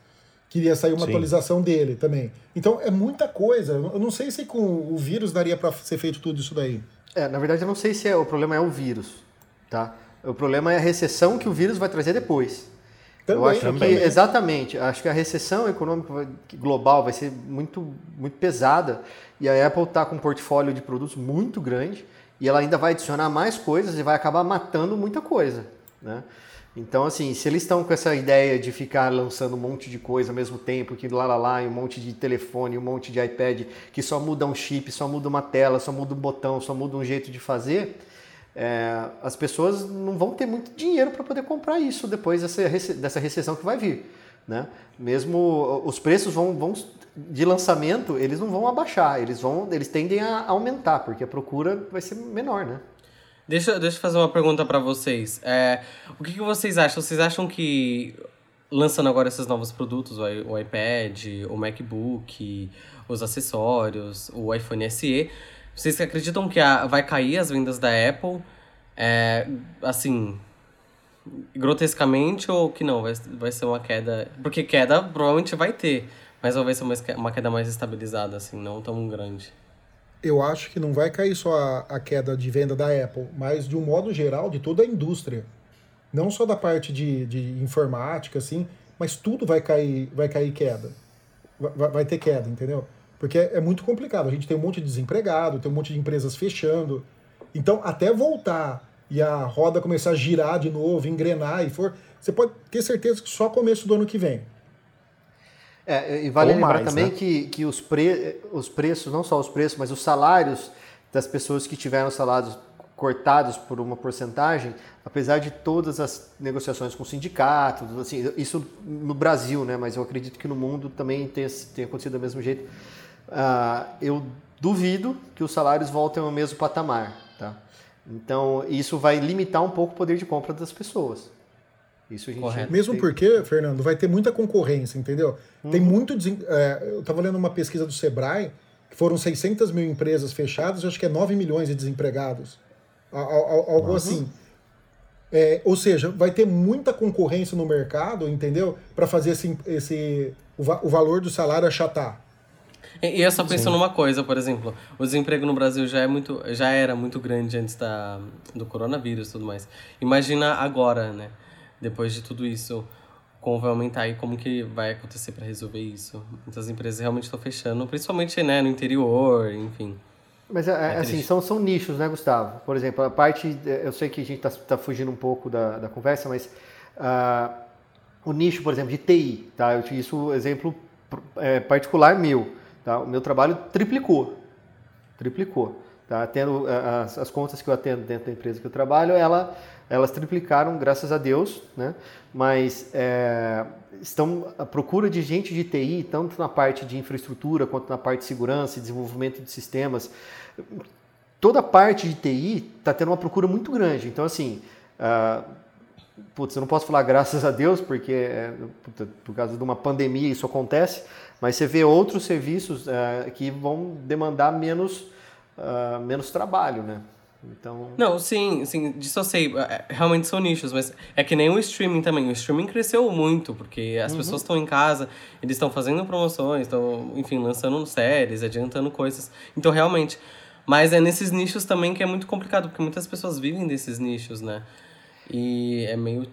Queria sair uma Sim. atualização dele também. Então é muita coisa. Eu não sei se com o vírus daria para ser feito tudo isso daí. É, na verdade eu não sei se é, o problema é o vírus, tá? O problema é a recessão que o vírus vai trazer depois. Também, eu acho também. que exatamente, acho que a recessão econômica global vai ser muito muito pesada e a Apple está com um portfólio de produtos muito grande e ela ainda vai adicionar mais coisas e vai acabar matando muita coisa, né? Então, assim, se eles estão com essa ideia de ficar lançando um monte de coisa ao mesmo tempo, que lá, lá, lá, um monte de telefone, um monte de iPad, que só muda um chip, só muda uma tela, só muda um botão, só muda um jeito de fazer, é, as pessoas não vão ter muito dinheiro para poder comprar isso depois dessa, dessa recessão que vai vir. Né? Mesmo os preços vão, vão de lançamento, eles não vão abaixar, eles, vão, eles tendem a aumentar, porque a procura vai ser menor, né? Deixa, deixa eu fazer uma pergunta para vocês. É, o que, que, vocês acham? Vocês acham que lançando agora esses novos produtos, o iPad, o MacBook, os acessórios, o iPhone SE, vocês acreditam que a, vai cair as vendas da Apple? É, assim, grotescamente ou que não? Vai, vai ser uma queda. Porque queda provavelmente vai ter, mas vai ser uma, uma queda mais estabilizada, assim, não tão grande eu acho que não vai cair só a, a, queda de venda da Apple, mas de um modo geral de toda a indústria. Não só da parte de, de informática, assim, mas tudo vai cair, vai cair queda. Vai, vai ter queda, entendeu? Porque é, é muito complicado. A gente tem um monte de desempregado, tem um monte de empresas fechando. Então, até voltar e a roda começar a girar de novo, engrenar e for, você pode ter certeza que só começo do ano que vem. É, e vale Ou lembrar mais, também né? que, que os, pre, os preços, não só os preços, mas os salários das pessoas que tiveram salários cortados por uma porcentagem, apesar de todas as negociações com sindicatos, assim, isso no Brasil, né? Mas eu acredito que no mundo também tenha, tenha acontecido do mesmo jeito. Uh, eu duvido que os salários voltem ao mesmo patamar, tá? Então isso vai limitar um pouco o poder de compra das pessoas. Isso a gente Correto. Mesmo tem... porque, Fernando, vai ter muita concorrência, entendeu? Uhum. Tem muito. É, eu estava lendo uma pesquisa do Sebrae, que foram 600 mil empresas fechadas, acho que é 9 milhões de desempregados. Algo uhum. assim. É, ou seja, vai ter muita concorrência no mercado, entendeu? Para fazer esse, esse o, va o, valor do salário achatar. E, eu só penso Sim. numa coisa, por exemplo, o desemprego no Brasil já, é muito, já era muito grande antes da, do coronavírus e tudo mais. Imagina agora, né? Depois de tudo isso, como vai aumentar e como que vai acontecer para resolver isso. Muitas empresas realmente estão fechando, principalmente né, no interior, enfim. Mas, é, é assim, são, são nichos, né, Gustavo? Por exemplo, a parte. Eu sei que a gente está tá fugindo um pouco da, da conversa, mas uh, o nicho, por exemplo, de TI, tá? Eu utilizo exemplo é, particular meu. Tá? O meu trabalho triplicou. Triplicou. Tá? Tendo as, as contas que eu atendo dentro da empresa que eu trabalho, ela, elas triplicaram, graças a Deus, né? mas é, estão à procura de gente de TI, tanto na parte de infraestrutura quanto na parte de segurança e desenvolvimento de sistemas. Toda a parte de TI está tendo uma procura muito grande. Então, assim, uh, putz, eu não posso falar graças a Deus, porque é, por causa de uma pandemia isso acontece, mas você vê outros serviços uh, que vão demandar menos, uh, menos trabalho, né? Então... Não, sim, sim, disso eu sei. É, realmente são nichos, mas é que nem o streaming também. O streaming cresceu muito, porque as uhum. pessoas estão em casa, eles estão fazendo promoções, estão, enfim, lançando séries, adiantando coisas. Então, realmente. Mas é nesses nichos também que é muito complicado, porque muitas pessoas vivem desses nichos, né? E é meio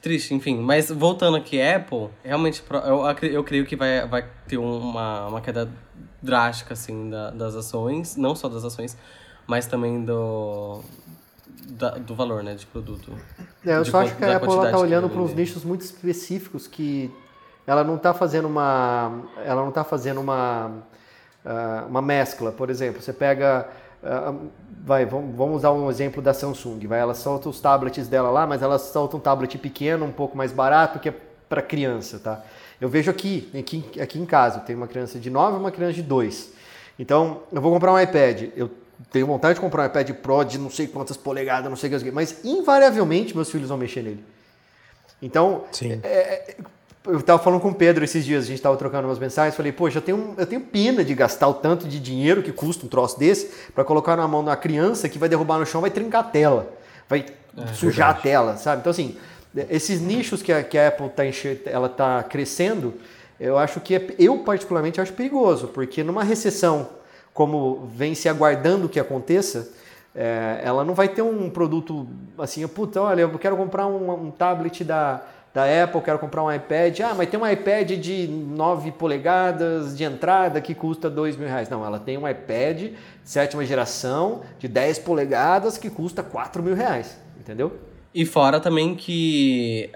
triste, enfim. Mas voltando aqui, Apple, realmente, eu, eu creio que vai, vai ter uma, uma queda drástica, assim, da, das ações, não só das ações, mas também do, da, do valor, né, de produto. É, eu só acho que a Apple está olhando para uns nichos muito específicos que ela não está fazendo uma, ela não está fazendo uma, uh, uma mescla. Por exemplo, você pega Uh, vai, vamos usar um exemplo da Samsung. Vai, ela solta os tablets dela lá, mas ela solta um tablet pequeno, um pouco mais barato, que é para criança, tá? Eu vejo aqui, aqui, aqui em casa, tem uma criança de 9 e uma criança de 2. Então, eu vou comprar um iPad. Eu tenho vontade de comprar um iPad Pro de não sei quantas polegadas, não sei o que, mas invariavelmente meus filhos vão mexer nele. Então, é, é, eu estava falando com o Pedro esses dias, a gente estava trocando umas mensagens, falei, poxa, eu tenho, eu tenho pena de gastar o tanto de dinheiro que custa um troço desse para colocar na mão da criança que vai derrubar no chão, vai trincar a tela, vai é, sujar verdade. a tela, sabe? Então, assim, esses nichos que a, que a Apple está ela tá crescendo, eu acho que, é, eu particularmente acho perigoso, porque numa recessão como vem se aguardando que aconteça, é, ela não vai ter um produto assim, puta, olha, eu quero comprar um, um tablet da, da Apple, quero comprar um iPad. Ah, mas tem um iPad de 9 polegadas de entrada que custa 2 mil reais. Não, ela tem um iPad sétima geração de 10 polegadas que custa 4 mil reais, entendeu? E fora também que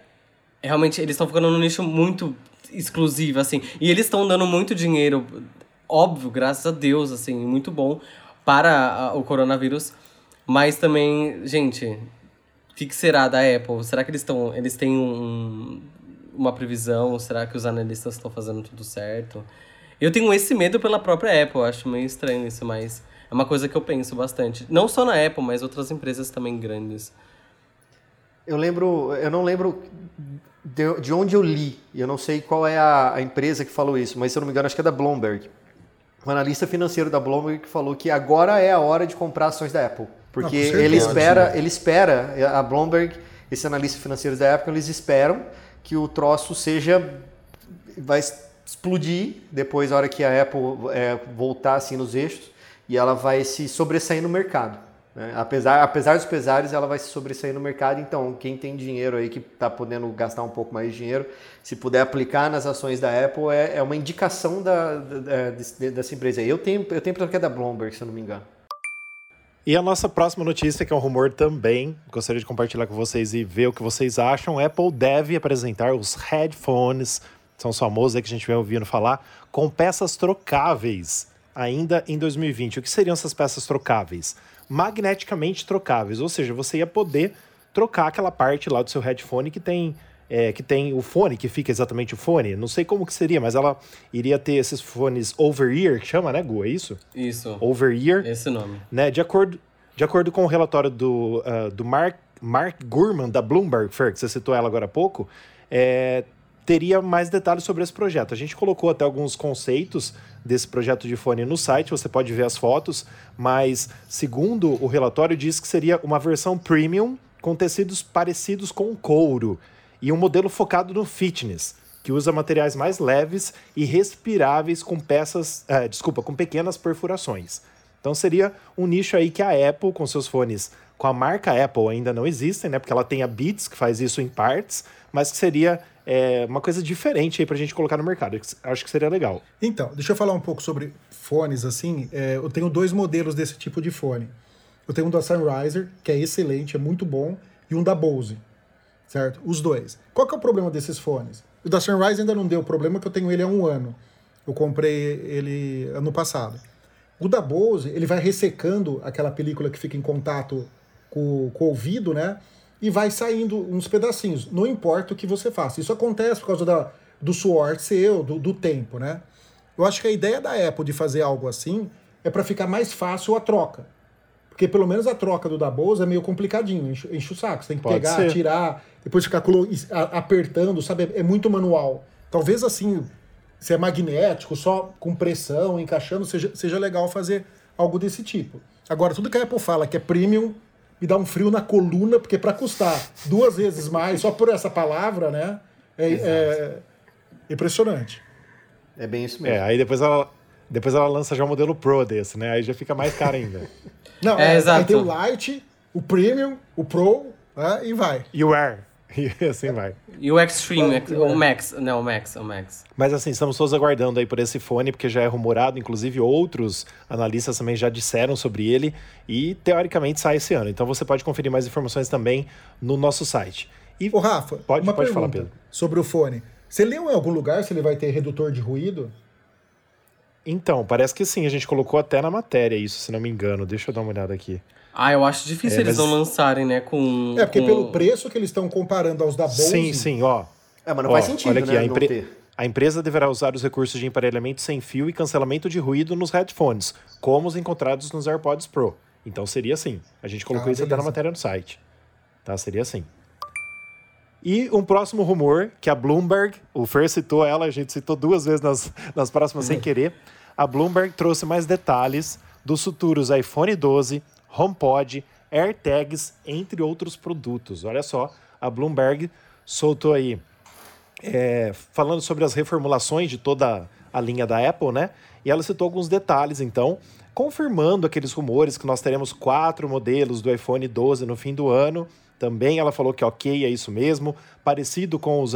realmente eles estão ficando num nicho muito exclusivo, assim. E eles estão dando muito dinheiro óbvio, graças a Deus, assim, muito bom para o coronavírus. Mas também, gente, o que, que, será da Apple? Será que eles estão. Eles têm um, uma previsão? Será que os analistas estão fazendo tudo certo? Eu tenho esse medo pela própria Apple, acho meio estranho isso, mas é uma coisa que eu penso bastante. Não só na Apple, mas outras empresas também grandes. Eu lembro, eu não lembro de, de onde eu li, eu não sei qual é a, a empresa que falou isso, mas se eu não me engano, acho que é da Bloomberg um analista financeiro da Bloomberg que falou que agora é a hora de comprar ações da Apple. Porque ele espera, ele espera, a Bloomberg, esse analista financeiro da Apple, eles esperam que o troço seja vai explodir depois a hora que a Apple é, voltar assim nos eixos e ela vai se sobressair no mercado. Né? Apesar, apesar dos pesares, ela vai se sobressair no mercado. Então, quem tem dinheiro aí que está podendo gastar um pouco mais de dinheiro, se puder aplicar nas ações da Apple, é, é uma indicação da, da, dessa empresa. Eu tenho, eu tenho que é da Bloomberg, se eu não me engano. E a nossa próxima notícia, que é um rumor também, gostaria de compartilhar com vocês e ver o que vocês acham. Apple deve apresentar os headphones, são os famosos aí que a gente vem ouvindo falar, com peças trocáveis ainda em 2020. O que seriam essas peças trocáveis? Magneticamente trocáveis, ou seja, você ia poder trocar aquela parte lá do seu headphone que tem é, que tem o fone, que fica exatamente o fone. Não sei como que seria, mas ela iria ter esses fones over-ear, que chama, né, Gu? É isso? Isso. Over-ear. Esse nome. Né, de, acordo, de acordo com o relatório do, uh, do Mark, Mark Gurman, da Bloomberg, Fer, que você citou ela agora há pouco, é, teria mais detalhes sobre esse projeto. A gente colocou até alguns conceitos desse projeto de fone no site, você pode ver as fotos, mas segundo o relatório diz que seria uma versão premium com tecidos parecidos com couro e um modelo focado no fitness, que usa materiais mais leves e respiráveis com peças, é, desculpa, com pequenas perfurações. Então seria um nicho aí que a Apple com seus fones com a marca Apple ainda não existem, né? Porque ela tem a Beats que faz isso em partes, mas que seria é, uma coisa diferente aí pra gente colocar no mercado. Acho que seria legal. Então, deixa eu falar um pouco sobre fones, assim. É, eu tenho dois modelos desse tipo de fone. Eu tenho um da Sunriser, que é excelente, é muito bom, e um da Bose, certo? Os dois. Qual que é o problema desses fones? O da Sunrise ainda não deu problema, que eu tenho ele há um ano. Eu comprei ele ano passado. O da Bose, ele vai ressecando aquela película que fica em contato com, com o ouvido, né? E vai saindo uns pedacinhos. Não importa o que você faça. Isso acontece por causa da, do suor seu, do, do tempo, né? Eu acho que a ideia da Apple de fazer algo assim é para ficar mais fácil a troca. Porque pelo menos a troca do da Bose é meio complicadinho, enche, enche o saco. Você tem que Pode pegar, ser. tirar, depois ficar apertando, sabe? É muito manual. Talvez assim, se é magnético, só com pressão, encaixando, seja, seja legal fazer algo desse tipo. Agora, tudo que a Apple fala que é premium, me dá um frio na coluna, porque para custar duas vezes mais, só por essa palavra, né? É, é impressionante. É bem isso mesmo. É, aí depois ela, depois ela lança já o modelo Pro desse, né? Aí já fica mais caro ainda. Não, é, é, exato. Aí tem o Lite, o Premium, o Pro, né? e vai. E o Air. E assim vai. E o Extreme, o Max, não, o Max, o Max. Mas assim, estamos todos aguardando aí por esse fone, porque já é rumorado, inclusive outros analistas também já disseram sobre ele, e teoricamente sai esse ano. Então você pode conferir mais informações também no nosso site. E Ô, Rafa, pode, uma pode falar, Pedro. sobre o fone. Você leu em algum lugar se ele vai ter redutor de ruído? Então, parece que sim, a gente colocou até na matéria isso, se não me engano. Deixa eu dar uma olhada aqui. Ah, eu acho difícil é, eles mas... não lançarem, né, com... É, porque com... pelo preço que eles estão comparando aos da Bose... Sim, sim, ó. É, mas não ó, faz sentido, olha aqui, né, a, impre... a empresa deverá usar os recursos de emparelhamento sem fio e cancelamento de ruído nos headphones, como os encontrados nos AirPods Pro. Então seria assim. A gente colocou ah, isso até na matéria no site. Tá? Seria assim. E um próximo rumor, que a Bloomberg, o Fer citou ela, a gente citou duas vezes nas, nas próximas sem querer a Bloomberg trouxe mais detalhes dos futuros iPhone 12, HomePod, AirTags, entre outros produtos. Olha só, a Bloomberg soltou aí é, falando sobre as reformulações de toda a linha da Apple, né? E ela citou alguns detalhes, então, confirmando aqueles rumores que nós teremos quatro modelos do iPhone 12 no fim do ano. Também ela falou que ok, é isso mesmo, parecido com os,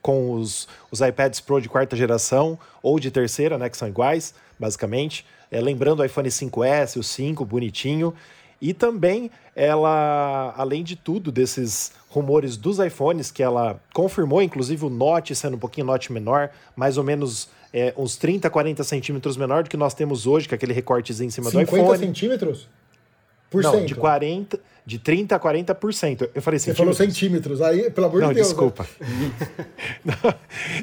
com os, os iPads Pro de quarta geração ou de terceira, né, que são iguais, basicamente. É, lembrando o iPhone 5S, o 5, bonitinho. E também ela, além de tudo, desses rumores dos iPhones, que ela confirmou, inclusive o Note sendo um pouquinho Note menor, mais ou menos é, uns 30, 40 centímetros menor do que nós temos hoje, que é aquele recortezinho em cima do iPhone. 50 centímetros? Por Não, cento. de 40 de 30% a 40%. Eu falei centímetros. Você falou centímetros, aí, pelo amor Não, de Deus. Desculpa. Né?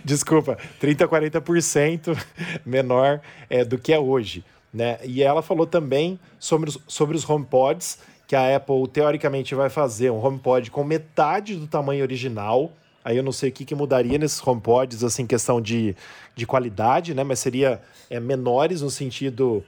desculpa, 30% a 40% menor é, do que é hoje. Né? E ela falou também sobre os, sobre os HomePods, que a Apple teoricamente vai fazer um HomePod com metade do tamanho original. Aí eu não sei o que, que mudaria nesses HomePods, assim, questão de, de qualidade, né? Mas seria é, menores no sentido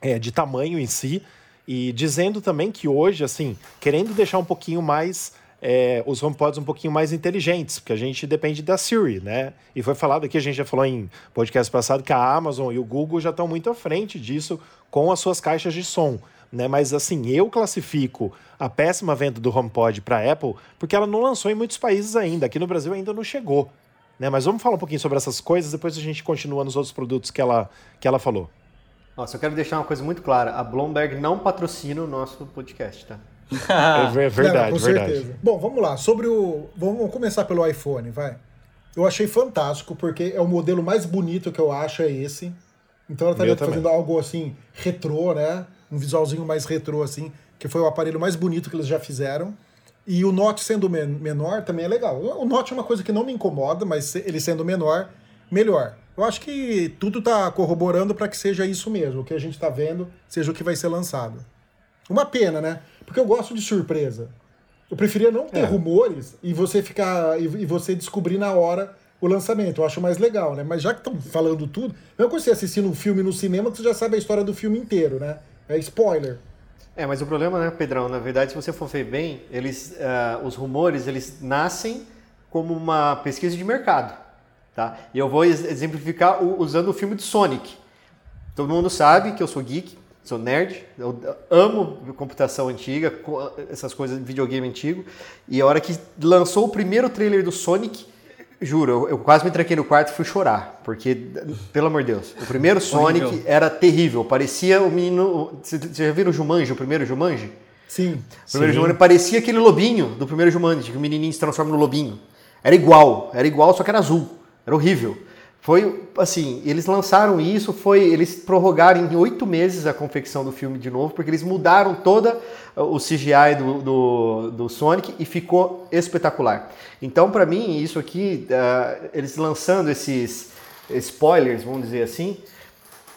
é, de tamanho em si. E dizendo também que hoje, assim, querendo deixar um pouquinho mais é, os HomePods um pouquinho mais inteligentes, porque a gente depende da Siri, né? E foi falado aqui, a gente já falou em podcast passado, que a Amazon e o Google já estão muito à frente disso com as suas caixas de som. Né? Mas assim, eu classifico a péssima venda do HomePod para a Apple porque ela não lançou em muitos países ainda. Aqui no Brasil ainda não chegou. Né? Mas vamos falar um pouquinho sobre essas coisas, depois a gente continua nos outros produtos que ela, que ela falou. Nossa, eu quero deixar uma coisa muito clara. A Bloomberg não patrocina o nosso podcast, tá? é verdade, não, com verdade. certeza. Bom, vamos lá. Sobre o. Vamos começar pelo iPhone, vai. Eu achei fantástico, porque é o modelo mais bonito que eu acho, é esse. Então ela tá fazendo algo assim, retrô, né? um visualzinho mais retrô, assim, que foi o aparelho mais bonito que eles já fizeram. E o Note sendo men menor também é legal. O Note é uma coisa que não me incomoda, mas ele sendo menor, melhor. Eu acho que tudo está corroborando para que seja isso mesmo, o que a gente está vendo seja o que vai ser lançado. Uma pena, né? Porque eu gosto de surpresa. Eu preferia não ter é. rumores e você ficar e, você descobrir na hora o lançamento. Eu acho mais legal, né? Mas já que estão falando tudo, não é que você assistindo um filme no cinema que você já sabe a história do filme inteiro, né? É spoiler. É, mas o problema, né, Pedrão? Na verdade, se você for ver bem, eles, uh, os rumores, eles nascem como uma pesquisa de mercado, tá? E eu vou exemplificar usando o filme de Sonic. Todo mundo sabe que eu sou geek, sou nerd, eu amo computação antiga, essas coisas de videogame antigo. E a hora que lançou o primeiro trailer do Sonic, Juro, eu, eu, quase me tranquei no quarto e fui chorar, porque, pelo amor de Deus, o primeiro Sonic Horrível. era terrível, parecia o menino... Você já viram o Jumanji, o primeiro Jumanji? Sim. O primeiro sim. Jumanji parecia aquele lobinho do primeiro Jumanji, que o menininho se transforma no lobinho. Era igual, era igual, só que era azul. Era horrível. Foi assim, eles lançaram isso, foi eles prorrogaram em oito meses a confecção do filme de novo, porque eles mudaram toda o CGI do, do, do Sonic e ficou espetacular. Então, para mim, isso aqui, uh, eles lançando esses spoilers, vamos dizer assim,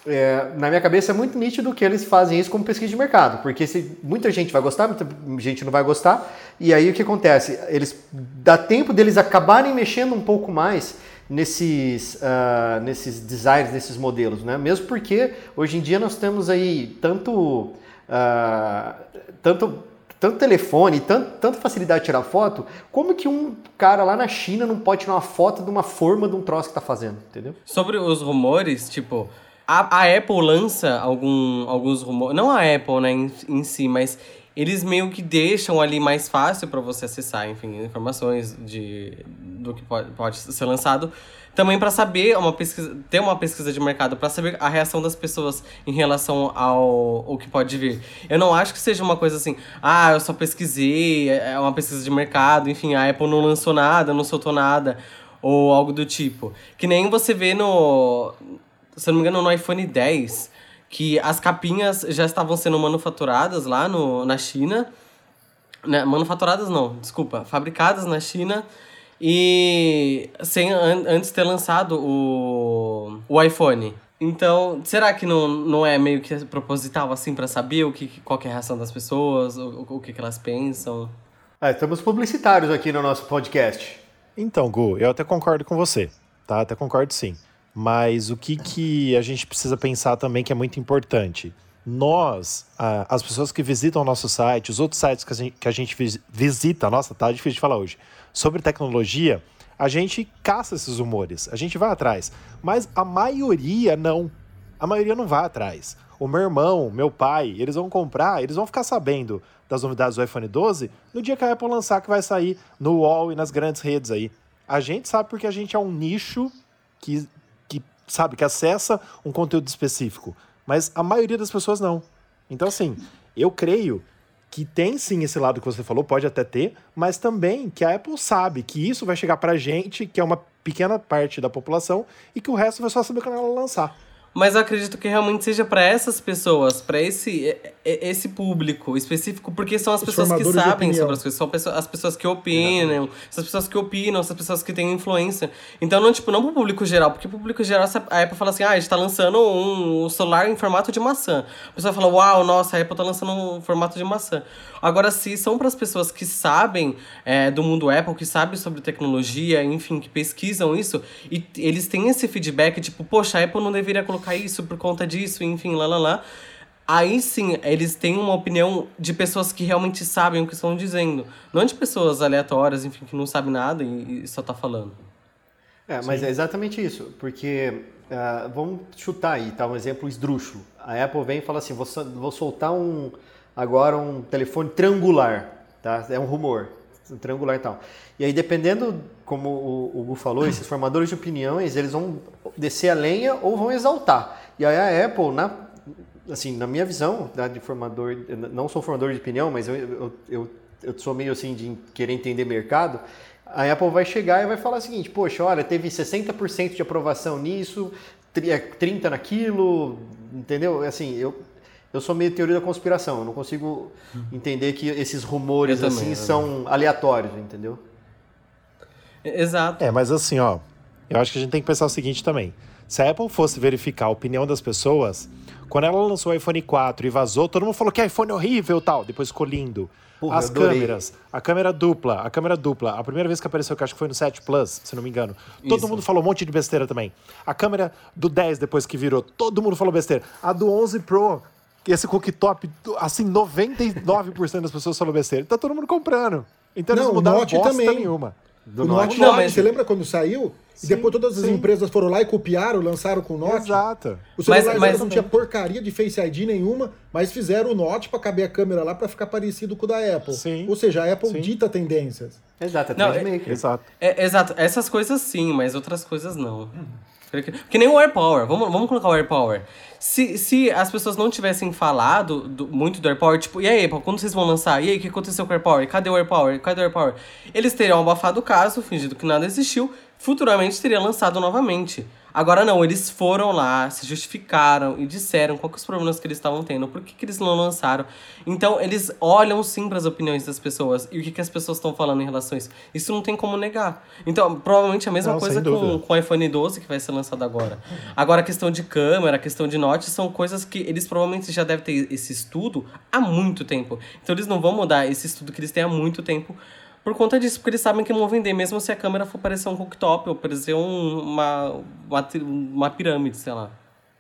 é, na minha cabeça é muito nítido que eles fazem isso como pesquisa de mercado, porque se muita gente vai gostar, muita gente não vai gostar, e aí o que acontece? Eles dá tempo deles acabarem mexendo um pouco mais nesses, uh, nesses designs, nesses modelos, né? Mesmo porque hoje em dia nós temos aí tanto, uh, tanto, tanto telefone, tanto, tanta facilidade de tirar foto, como que um cara lá na China não pode tirar uma foto de uma forma de um troço que está fazendo, entendeu? Sobre os rumores, tipo, a, a Apple lança algum, alguns rumores, não a Apple, né, em, em si, mas eles meio que deixam ali mais fácil para você acessar, enfim, informações de, do que pode, pode ser lançado. Também para saber uma pesquisa, ter uma pesquisa de mercado para saber a reação das pessoas em relação ao o que pode vir. Eu não acho que seja uma coisa assim, ah, eu só pesquisei, é uma pesquisa de mercado, enfim, a Apple não lançou nada, não soltou nada ou algo do tipo. Que nem você vê no, se eu não me engano, no iPhone 10, que as capinhas já estavam sendo manufaturadas lá no, na China. Né? Manufaturadas não, desculpa, fabricadas na China e sem an antes de ter lançado o, o iPhone. Então, será que não, não é meio que proposital assim para saber o que qual que é a reação das pessoas, o, o que, que elas pensam? É, estamos publicitários aqui no nosso podcast. Então, Gu, eu até concordo com você, tá? Até concordo sim. Mas o que, que a gente precisa pensar também que é muito importante? Nós, as pessoas que visitam o nosso site, os outros sites que a gente, que a gente visita, nossa, tá difícil de falar hoje, sobre tecnologia, a gente caça esses rumores, a gente vai atrás. Mas a maioria não. A maioria não vai atrás. O meu irmão, meu pai, eles vão comprar, eles vão ficar sabendo das novidades do iPhone 12 no dia que a Apple lançar, que vai sair no UOL e nas grandes redes aí. A gente sabe porque a gente é um nicho que sabe, que acessa um conteúdo específico. Mas a maioria das pessoas não. Então, assim, eu creio que tem sim esse lado que você falou, pode até ter, mas também que a Apple sabe que isso vai chegar pra gente, que é uma pequena parte da população, e que o resto vai só saber quando ela lançar. Mas eu acredito que realmente seja para essas pessoas, para esse, esse público específico, porque são as Os pessoas que sabem sobre as coisas, são as pessoas que opinam, as pessoas que opinam, as pessoas que têm influência. Então, não, tipo, não pro público geral, porque pro público geral a Apple fala assim: ah, a gente tá lançando um celular em formato de maçã. A pessoa fala: uau, nossa, a Apple tá lançando um formato de maçã. Agora, se são para as pessoas que sabem é, do mundo Apple, que sabem sobre tecnologia, enfim, que pesquisam isso, e eles têm esse feedback, tipo, poxa, a Apple não deveria colocar colocar isso por conta disso, enfim, lá, lá, lá. Aí sim, eles têm uma opinião de pessoas que realmente sabem o que estão dizendo. Não de pessoas aleatórias, enfim, que não sabem nada e, e só tá falando. É, mas sim. é exatamente isso. Porque, uh, vamos chutar aí, tá? Um exemplo esdrúxulo. A Apple vem e fala assim, vou, vou soltar um, agora um telefone triangular, tá? É um rumor triangular e tal. E aí, dependendo, como o Hugo falou, esses formadores de opiniões, eles vão descer a lenha ou vão exaltar. E aí a Apple, na, assim, na minha visão tá, de formador, não sou formador de opinião, mas eu, eu, eu, eu sou meio assim de querer entender mercado, a Apple vai chegar e vai falar o seguinte, poxa, olha, teve 60% de aprovação nisso, 30 é, naquilo, entendeu? Assim, eu, eu sou meio teoria da conspiração, eu não consigo entender que esses rumores também, assim são aleatórios, entendeu? Exato. É, mas assim, ó, eu acho que a gente tem que pensar o seguinte também. Se a Apple fosse verificar a opinião das pessoas, quando ela lançou o iPhone 4 e vazou, todo mundo falou que iPhone é horrível tal, depois ficou lindo. Porra, As câmeras, a câmera dupla, a câmera dupla, a primeira vez que apareceu, que acho que foi no 7 Plus, se não me engano, todo Isso. mundo falou um monte de besteira também. A câmera do 10 depois que virou, todo mundo falou besteira. A do 11 Pro, esse cooktop, assim, 99% das pessoas falaram besteira. Tá todo mundo comprando. Então não, eles mudaram bosta também. nenhuma. Do o Note, não, mas... você lembra quando saiu? Sim, e depois todas as sim. empresas foram lá e copiaram, lançaram com o Note. Exato. O celular mas, mas... não tinha porcaria de Face ID nenhuma, mas fizeram o Note para caber a câmera lá para ficar parecido com o da Apple. Sim. Ou seja, a Apple sim. dita tendências. Exato, é não, é, exato. É, exato. Essas coisas sim, mas outras coisas não. Que nem o AirPower. Vamos, vamos colocar o AirPower. Se, se as pessoas não tivessem falado do, muito do AirPower, tipo, e aí, quando vocês vão lançar? E aí, o que aconteceu com o AirPower? Cadê o AirPower? Cadê o AirPower? Eles teriam abafado o caso, fingido que nada existiu, futuramente teria lançado novamente. Agora não, eles foram lá, se justificaram e disseram quais os problemas que eles estavam tendo, por que, que eles não lançaram. Então, eles olham sim para as opiniões das pessoas e o que, que as pessoas estão falando em relação a isso. Isso não tem como negar. Então, provavelmente a mesma não, coisa com, com o iPhone 12 que vai ser lançado agora. Agora, a questão de câmera, a questão de note, são coisas que eles provavelmente já devem ter esse estudo há muito tempo. Então, eles não vão mudar esse estudo que eles têm há muito tempo por conta disso, porque eles sabem que não vão vender, mesmo se a câmera for parecer um cooktop ou parecer um, uma, uma, uma pirâmide, sei lá.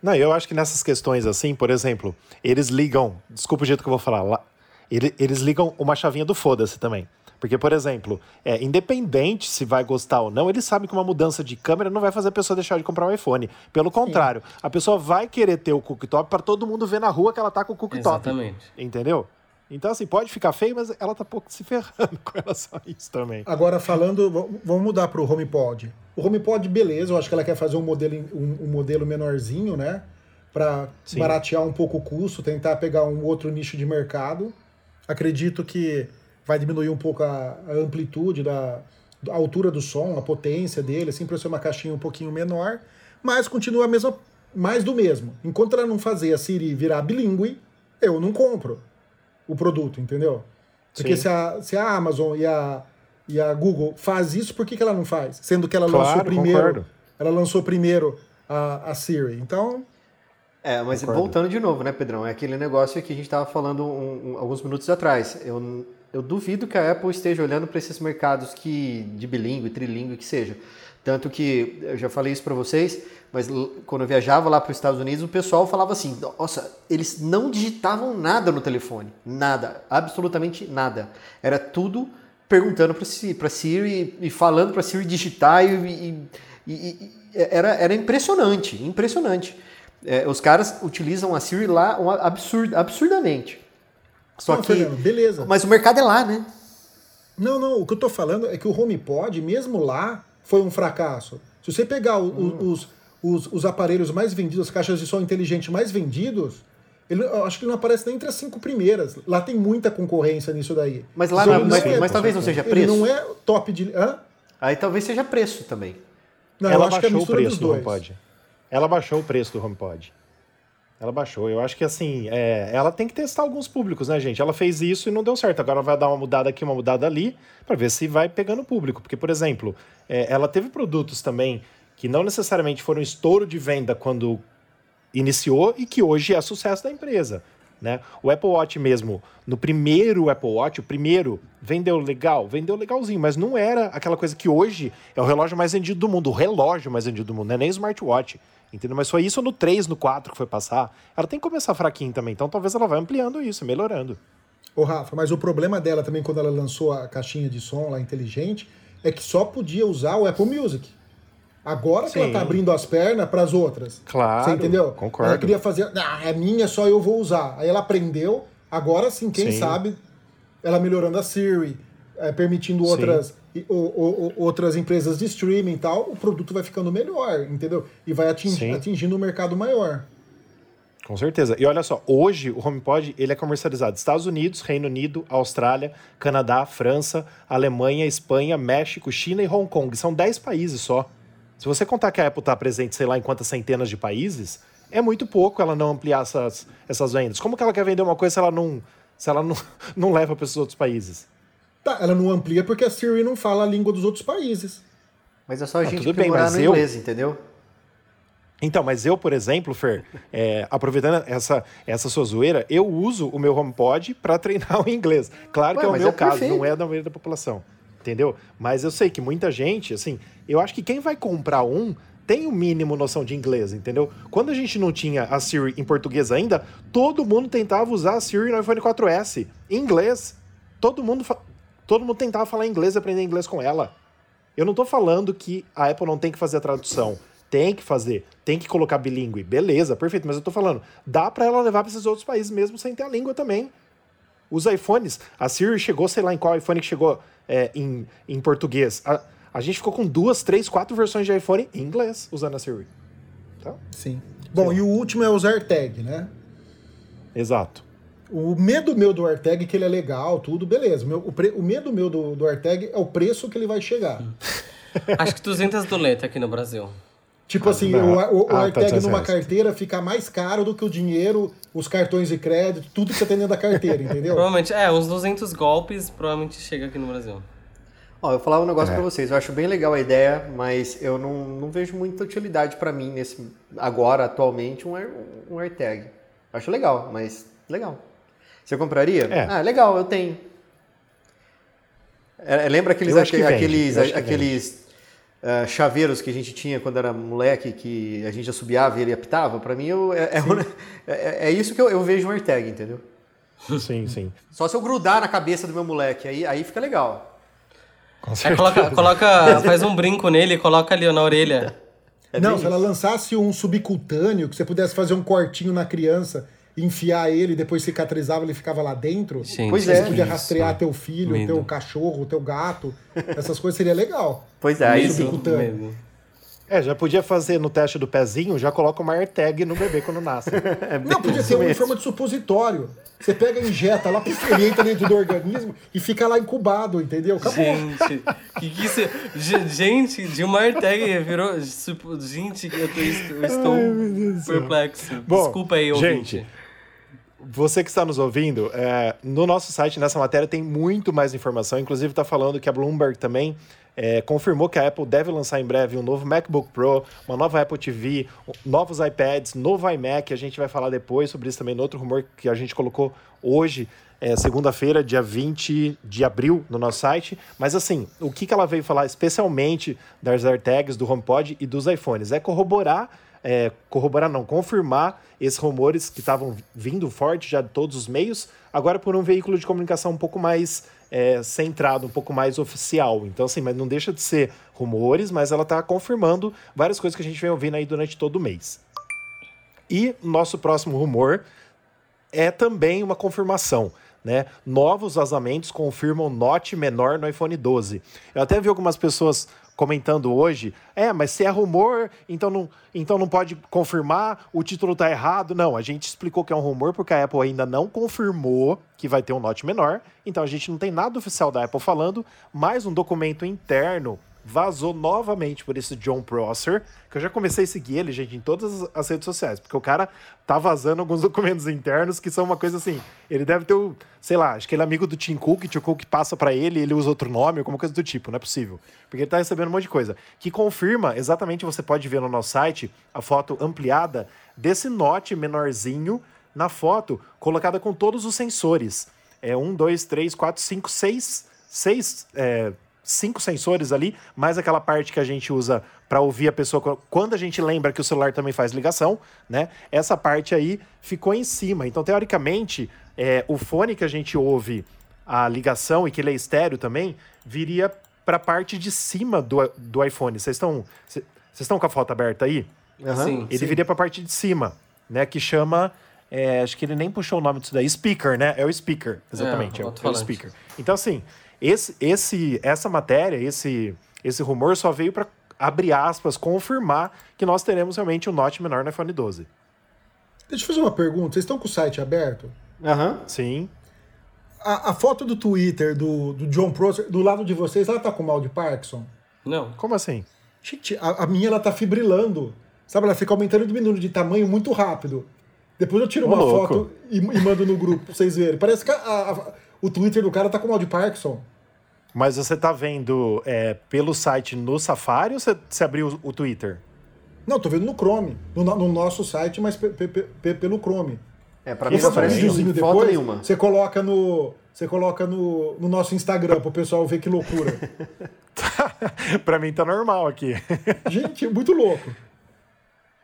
Não, eu acho que nessas questões assim, por exemplo, eles ligam, desculpa o jeito que eu vou falar, lá, eles, eles ligam uma chavinha do foda-se também. Porque, por exemplo, é, independente se vai gostar ou não, eles sabem que uma mudança de câmera não vai fazer a pessoa deixar de comprar um iPhone. Pelo contrário, Sim. a pessoa vai querer ter o cooktop para todo mundo ver na rua que ela tá com o cooktop. Exatamente. Entendeu? Então, assim, pode ficar feio, mas ela tá pouco se ferrando com relação a isso também. Agora, falando, vamos mudar para o HomePod. O HomePod, beleza, eu acho que ela quer fazer um modelo, um, um modelo menorzinho, né? Para baratear um pouco o custo, tentar pegar um outro nicho de mercado. Acredito que vai diminuir um pouco a, a amplitude da a altura do som, a potência dele, assim, para ser uma caixinha um pouquinho menor, mas continua a mesma, mais do mesmo. Enquanto ela não fazer a Siri virar bilíngue, eu não compro o produto, entendeu? Porque se a, se a Amazon e a, e a Google faz isso, por que, que ela não faz? Sendo que ela claro, lançou primeiro. Concordo. Ela lançou primeiro a, a Siri. Então. É, mas concordo. voltando de novo, né, Pedrão? É aquele negócio que a gente estava falando um, um, alguns minutos atrás. Eu, eu duvido que a Apple esteja olhando para esses mercados que de bilíngue, trilingue, que seja. Tanto que eu já falei isso para vocês mas quando eu viajava lá para os Estados Unidos, o pessoal falava assim: nossa, eles não digitavam nada no telefone, nada, absolutamente nada. Era tudo perguntando para a Siri e falando para Siri digitar e, e, e, era, era impressionante, impressionante. É, os caras utilizam a Siri lá absurd, absurdamente. Só não, que, Fernando, beleza. Mas o mercado é lá, né? Não, não. O que eu estou falando é que o HomePod, mesmo lá, foi um fracasso. Se você pegar o, hum. os, os, os aparelhos mais vendidos, as caixas de som inteligente mais vendidos, ele, eu acho que ele não aparece nem entre as cinco primeiras. Lá tem muita concorrência nisso daí. Mas lá não, mas, é, mas talvez não seja preço. Ele não é top de. Hã? Aí talvez seja preço também. Não, Ela baixou é o preço do HomePod. Ela baixou o preço do HomePod. Ela baixou. Eu acho que assim, é, ela tem que testar alguns públicos, né, gente? Ela fez isso e não deu certo. Agora vai dar uma mudada aqui, uma mudada ali, para ver se vai pegando público. Porque, por exemplo, é, ela teve produtos também que não necessariamente foram estouro de venda quando iniciou e que hoje é sucesso da empresa. Né? O Apple Watch mesmo, no primeiro Apple Watch, o primeiro vendeu legal, vendeu legalzinho, mas não era aquela coisa que hoje é o relógio mais vendido do mundo, o relógio mais vendido do mundo, não é nem smartwatch, entendeu? Mas foi isso no 3, no 4 que foi passar. Ela tem que começar fraquinho também, então talvez ela vá ampliando isso, melhorando. Ô Rafa, mas o problema dela também quando ela lançou a caixinha de som lá inteligente é que só podia usar o Apple Music. Agora Sim. que ela tá abrindo as pernas para as outras. Claro. Você entendeu? Concordo. Ela queria fazer, ah, é minha, só eu vou usar. Aí ela aprendeu. Agora sim, quem sim. sabe, ela melhorando a Siri, é, permitindo outras, o, o, outras empresas de streaming e tal, o produto vai ficando melhor, entendeu? E vai atingir, atingindo um mercado maior. Com certeza. E olha só, hoje o HomePod ele é comercializado Estados Unidos, Reino Unido, Austrália, Canadá, França, Alemanha, Espanha, México, China e Hong Kong. São 10 países só. Se você contar que a Apple está presente, sei lá, em quantas centenas de países, é muito pouco ela não ampliar essas, essas vendas. Como que ela quer vender uma coisa se ela não, se ela não, não leva para esses outros países? Tá, ela não amplia porque a Siri não fala a língua dos outros países. Mas é só a ah, gente tudo bem, mas no eu... inglês, entendeu? Então, mas eu, por exemplo, Fer, é, aproveitando essa, essa sua zoeira, eu uso o meu HomePod para treinar o inglês. Claro Ué, que é o meu é caso, perfeito. não é da maioria da população. Entendeu? Mas eu sei que muita gente, assim, eu acho que quem vai comprar um tem o um mínimo noção de inglês, entendeu? Quando a gente não tinha a Siri em português ainda, todo mundo tentava usar a Siri no iPhone 4S em inglês. Todo mundo, todo mundo tentava falar inglês e aprender inglês com ela. Eu não estou falando que a Apple não tem que fazer a tradução. Tem que fazer, tem que colocar bilíngue. Beleza, perfeito, mas eu estou falando, dá para ela levar para esses outros países mesmo sem ter a língua também. Os iPhones, a Siri chegou, sei lá em qual iPhone que chegou é, em, em português. A, a gente ficou com duas, três, quatro versões de iPhone em inglês usando a Siri. Tá? Sim. Bom, Sim. e o último é o AirTag, né? Exato. O medo meu do AirTag é que ele é legal, tudo, beleza. O, meu, o, pre, o medo meu do, do AirTag é o preço que ele vai chegar. Acho que 200 doletas aqui no Brasil. Tipo ah, assim, o, o, o ah, AirTag tá, numa carteira fica mais caro do que o dinheiro, os cartões de crédito, tudo que você tem dentro da carteira, entendeu? provavelmente, é, uns 200 golpes provavelmente chega aqui no Brasil. Ó, eu falava um negócio é. para vocês, eu acho bem legal a ideia, mas eu não, não vejo muita utilidade para mim nesse agora, atualmente, um, Air, um AirTag. Acho legal, mas legal. Você compraria? É. Ah, legal, eu tenho. É, lembra aqueles, aqueles, aqueles uh, chaveiros que a gente tinha quando era moleque, que a gente assobiava e ele apitava, para mim eu, é, é, é, é, isso que eu, eu vejo um AirTag, entendeu? Sim, sim. Só se eu grudar na cabeça do meu moleque, aí, aí fica legal. É, coloca, coloca, faz um brinco nele e coloca ali na orelha. É Não, se ela lançasse um subcutâneo, que você pudesse fazer um cortinho na criança enfiar ele, depois cicatrizava, ele ficava lá dentro. Gente, pois é. Você podia rastrear isso. teu filho, Medo. teu cachorro, teu gato. Essas coisas seria legal. Pois é, isso. É, já podia fazer no teste do pezinho, já coloca uma AirTag no bebê quando nasce. é Não, podia ser uma em forma de supositório. Você pega e injeta lá, entra dentro do organismo e fica lá incubado, entendeu? Acabou. Gente, que que isso... Gente, de uma AirTag virou... Gente, eu, tô, eu estou Ai, perplexo. Bom, Desculpa aí, ouvinte. Gente, você que está nos ouvindo, é, no nosso site, nessa matéria, tem muito mais informação. Inclusive, está falando que a Bloomberg também é, confirmou que a Apple deve lançar em breve um novo MacBook Pro, uma nova Apple TV, novos iPads, novo iMac. A gente vai falar depois sobre isso também no outro rumor que a gente colocou hoje, é, segunda-feira, dia 20 de abril, no nosso site. Mas assim, o que, que ela veio falar especialmente das AirTags, do HomePod e dos iPhones? É corroborar é, corroborar, não, confirmar esses rumores que estavam vindo forte já de todos os meios, agora por um veículo de comunicação um pouco mais é, centrado, um pouco mais oficial. Então, assim, mas não deixa de ser rumores, mas ela está confirmando várias coisas que a gente vem ouvindo aí durante todo o mês. E nosso próximo rumor é também uma confirmação. Né? Novos vazamentos confirmam note menor no iPhone 12. Eu até vi algumas pessoas comentando hoje, é, mas se é rumor, então não, então não pode confirmar, o título está errado. Não, a gente explicou que é um rumor porque a Apple ainda não confirmou que vai ter um note menor, então a gente não tem nada oficial da Apple falando, mas um documento interno vazou novamente por esse John Prosser, que eu já comecei a seguir ele, gente, em todas as redes sociais, porque o cara tá vazando alguns documentos internos que são uma coisa assim. Ele deve ter o, sei lá, acho que ele é amigo do Tim Cook, o Tim Cook passa para ele, ele usa outro nome, alguma coisa do tipo, não é possível. Porque ele tá recebendo um monte de coisa. Que confirma, exatamente você pode ver no nosso site, a foto ampliada desse note menorzinho na foto, colocada com todos os sensores. É um, dois, três, quatro, cinco, seis, seis. É, cinco sensores ali, mais aquela parte que a gente usa para ouvir a pessoa quando a gente lembra que o celular também faz ligação, né? Essa parte aí ficou em cima. Então, teoricamente, é, o fone que a gente ouve a ligação e que ele é estéreo também, viria para a parte de cima do, do iPhone. Vocês estão vocês estão com a foto aberta aí? Uhum. Sim, ele sim. viria para a parte de cima, né? Que chama é, acho que ele nem puxou o nome disso daí. Speaker, né? É o speaker, exatamente. É, é, o, é o speaker. Então, assim, esse, esse, essa matéria, esse, esse rumor só veio para abre aspas, confirmar que nós teremos realmente um Note menor no iPhone 12. Deixa eu fazer uma pergunta. Vocês estão com o site aberto? Aham. Uhum. Sim. A, a, foto do Twitter do, do John Prosser, do lado de vocês, ela tá com mal de Parkinson? Não. Como assim? Gente, a, a minha ela tá fibrilando. Sabe, ela fica aumentando e diminuindo de tamanho muito rápido. Depois eu tiro uma foto e, e, mando no grupo pra vocês verem. Parece que a, a, o Twitter do cara tá com mal de Parkinson. Mas você tá vendo é, pelo site no Safari ou você, você abriu o, Twitter? Não, tô vendo no Chrome. No, no nosso site, mas pelo Chrome. É, pra mim não aparece videozinho depois, nenhuma. Você coloca no. Você coloca no, no nosso Instagram pro pessoal ver que loucura. pra mim tá normal aqui. Gente, muito louco.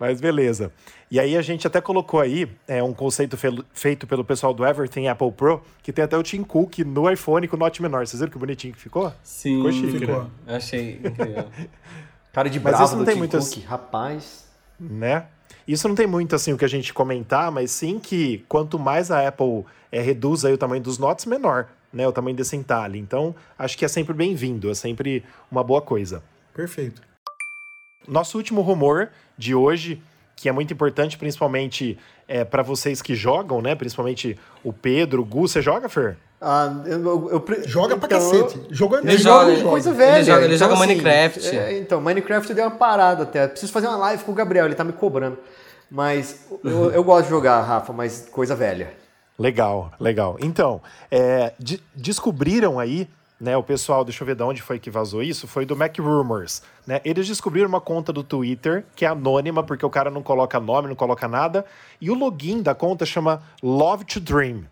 Mas beleza. E aí a gente até colocou aí é, um conceito fe feito pelo pessoal do Everything Apple Pro, que tem até o Tim Cook no iPhone com note menor. Vocês viram que bonitinho que ficou? Sim, ficou chique, ficou. Né? Achei incrível. Cara de bravo mas isso não tem Tim muito Cook, rapaz. Né? Isso não tem muito assim o que a gente comentar, mas sim que quanto mais a Apple é, reduz aí o tamanho dos notes, menor né, o tamanho desse entalhe. Então, acho que é sempre bem-vindo, é sempre uma boa coisa. Perfeito. Nosso último rumor de hoje, que é muito importante, principalmente é, para vocês que jogam, né? Principalmente o Pedro, o Gu. Você joga, Fer? Ah, eu, eu, eu, joga pra então, cacete. Jogou ele, ele joga, joga coisa velha. Ele joga, ele então, joga assim, Minecraft. É, então, Minecraft deu uma parada até. Preciso fazer uma live com o Gabriel, ele tá me cobrando. Mas eu, eu gosto de jogar, Rafa, mas coisa velha. Legal, legal. Então, é, de, descobriram aí, né, o pessoal, deixa eu ver de onde foi que vazou isso, foi do Mac Rumors, né? Eles descobriram uma conta do Twitter que é anônima, porque o cara não coloca nome, não coloca nada, e o login da conta chama Love to Dream.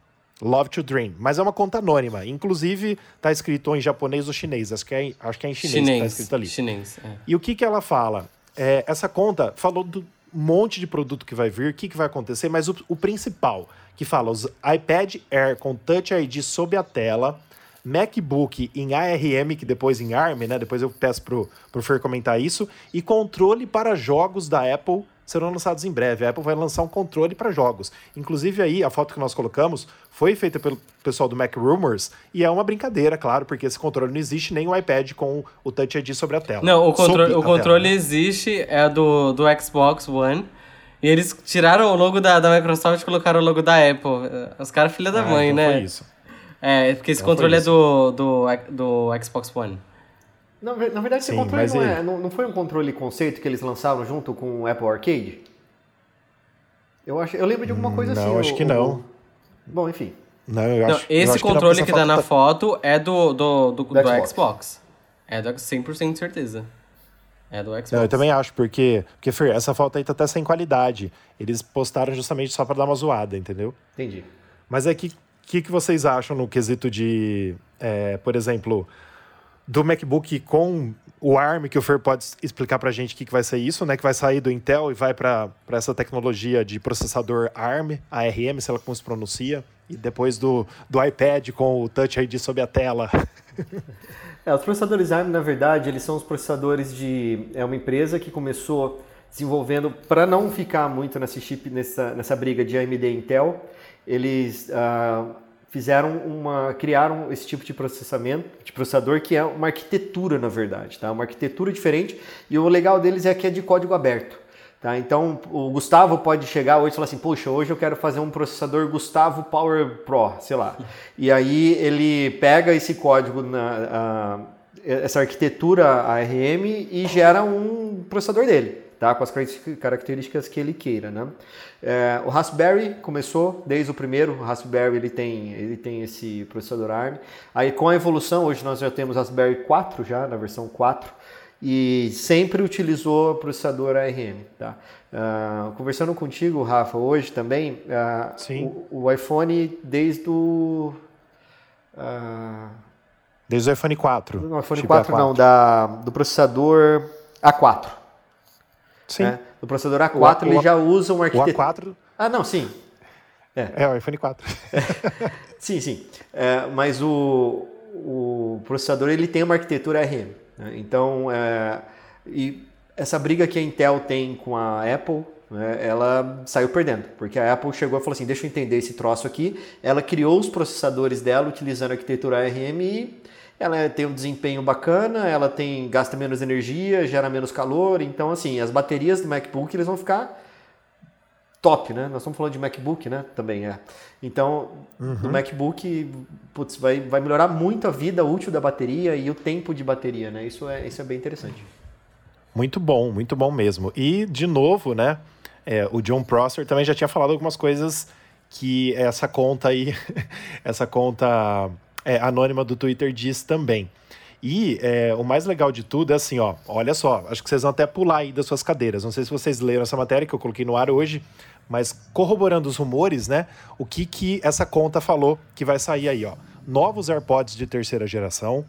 Love to Dream, mas é uma conta anônima. Inclusive, tá escrito em japonês ou chinês. Acho que é, acho que é em chinês, chinês que tá escrito ali. Chinês, é. E o que, que ela fala? É, essa conta falou do monte de produto que vai vir, o que, que vai acontecer, mas o, o principal, que fala os iPad Air com Touch ID sob a tela, MacBook em ARM, que depois em ARM, né? Depois eu peço pro, pro Fer comentar isso, e controle para jogos da Apple serão lançados em breve. A Apple vai lançar um controle para jogos. Inclusive aí, a foto que nós colocamos foi feita pelo pessoal do Mac Rumors e é uma brincadeira, claro, porque esse controle não existe nem o iPad com o Touch ID sobre a tela. Não, o, contro o controle tela. existe, é do, do Xbox One. E eles tiraram o logo da, da Microsoft e colocaram o logo da Apple. Os caras filha da ah, mãe, então né? Foi isso. É, porque esse então controle é do, do, do Xbox One. Na, na verdade, esse Sim, controle não, é, não, não, foi um controle conceito que eles lançaram junto com o Apple Arcade? Eu, acho, eu lembro de alguma coisa não, assim. Não, acho o, que não. O... Bom, enfim. Não, eu não, acho, esse eu acho controle que, que tá na tá... foto é do, do, do, do, do Xbox. Xbox. É do 100% de certeza. É do Xbox. Não, eu também acho, porque, porque Fer, essa foto aí tá até sem qualidade. Eles postaram justamente só para dar uma zoada, entendeu? Entendi. Mas é que que, que vocês acham no quesito de, é, por exemplo, do MacBook com o ARM, que o Fer pode explicar para a gente o que, que vai ser isso, né? Que vai sair do Intel e vai para essa tecnologia de processador ARM, ARM, sei lá como se pronuncia, e depois do, do iPad com o Touch ID sob a tela. É, os processadores ARM, na verdade, eles são os processadores de... É uma empresa que começou desenvolvendo, para não ficar muito nesse chip, nessa, nessa briga de AMD e Intel, eles... Uh, fizeram uma criaram esse tipo de processamento, de processador que é uma arquitetura na verdade, tá? Uma arquitetura diferente e o legal deles é que é de código aberto. Tá? Então o Gustavo pode chegar hoje e falar assim, poxa, hoje eu quero fazer um processador Gustavo Power Pro, sei lá. E aí ele pega esse código na a, essa arquitetura ARM e gera um processador dele tá? com as características que ele queira. Né? É, o Raspberry começou desde o primeiro, o Raspberry ele tem, ele tem esse processador ARM. Aí com a evolução, hoje nós já temos Raspberry 4 já, na versão 4, e sempre utilizou processador ARM. Tá? Uh, conversando contigo, Rafa, hoje também, uh, o, o, iPhone desde o... Uh, desde o iPhone 4. Não, iPhone 4 A4. não, da, do processador A4. Sim. Né? No processador A4 o, ele o, já usa um arquitetura. O A4. Ah, não, sim. É, é o iPhone 4. sim, sim. É, mas o, o processador ele tem uma arquitetura ARM. Né? Então, é, e essa briga que a Intel tem com a Apple, né, ela saiu perdendo, porque a Apple chegou e falou assim: deixa eu entender esse troço aqui. Ela criou os processadores dela utilizando a arquitetura ARM e ela tem um desempenho bacana, ela tem gasta menos energia, gera menos calor, então assim, as baterias do MacBook eles vão ficar top, né? Nós estamos falando de MacBook, né? Também é. Então, uhum. no MacBook, putz, vai, vai melhorar muito a vida útil da bateria e o tempo de bateria, né? Isso é, isso é bem interessante. Muito bom, muito bom mesmo. E, de novo, né? É, o John Prosser também já tinha falado algumas coisas que essa conta aí, essa conta é, anônima do Twitter diz também. E é, o mais legal de tudo é assim, ó, olha só, acho que vocês vão até pular aí das suas cadeiras. Não sei se vocês leram essa matéria que eu coloquei no ar hoje, mas corroborando os rumores, né? O que que essa conta falou que vai sair aí, ó. Novos AirPods de terceira geração,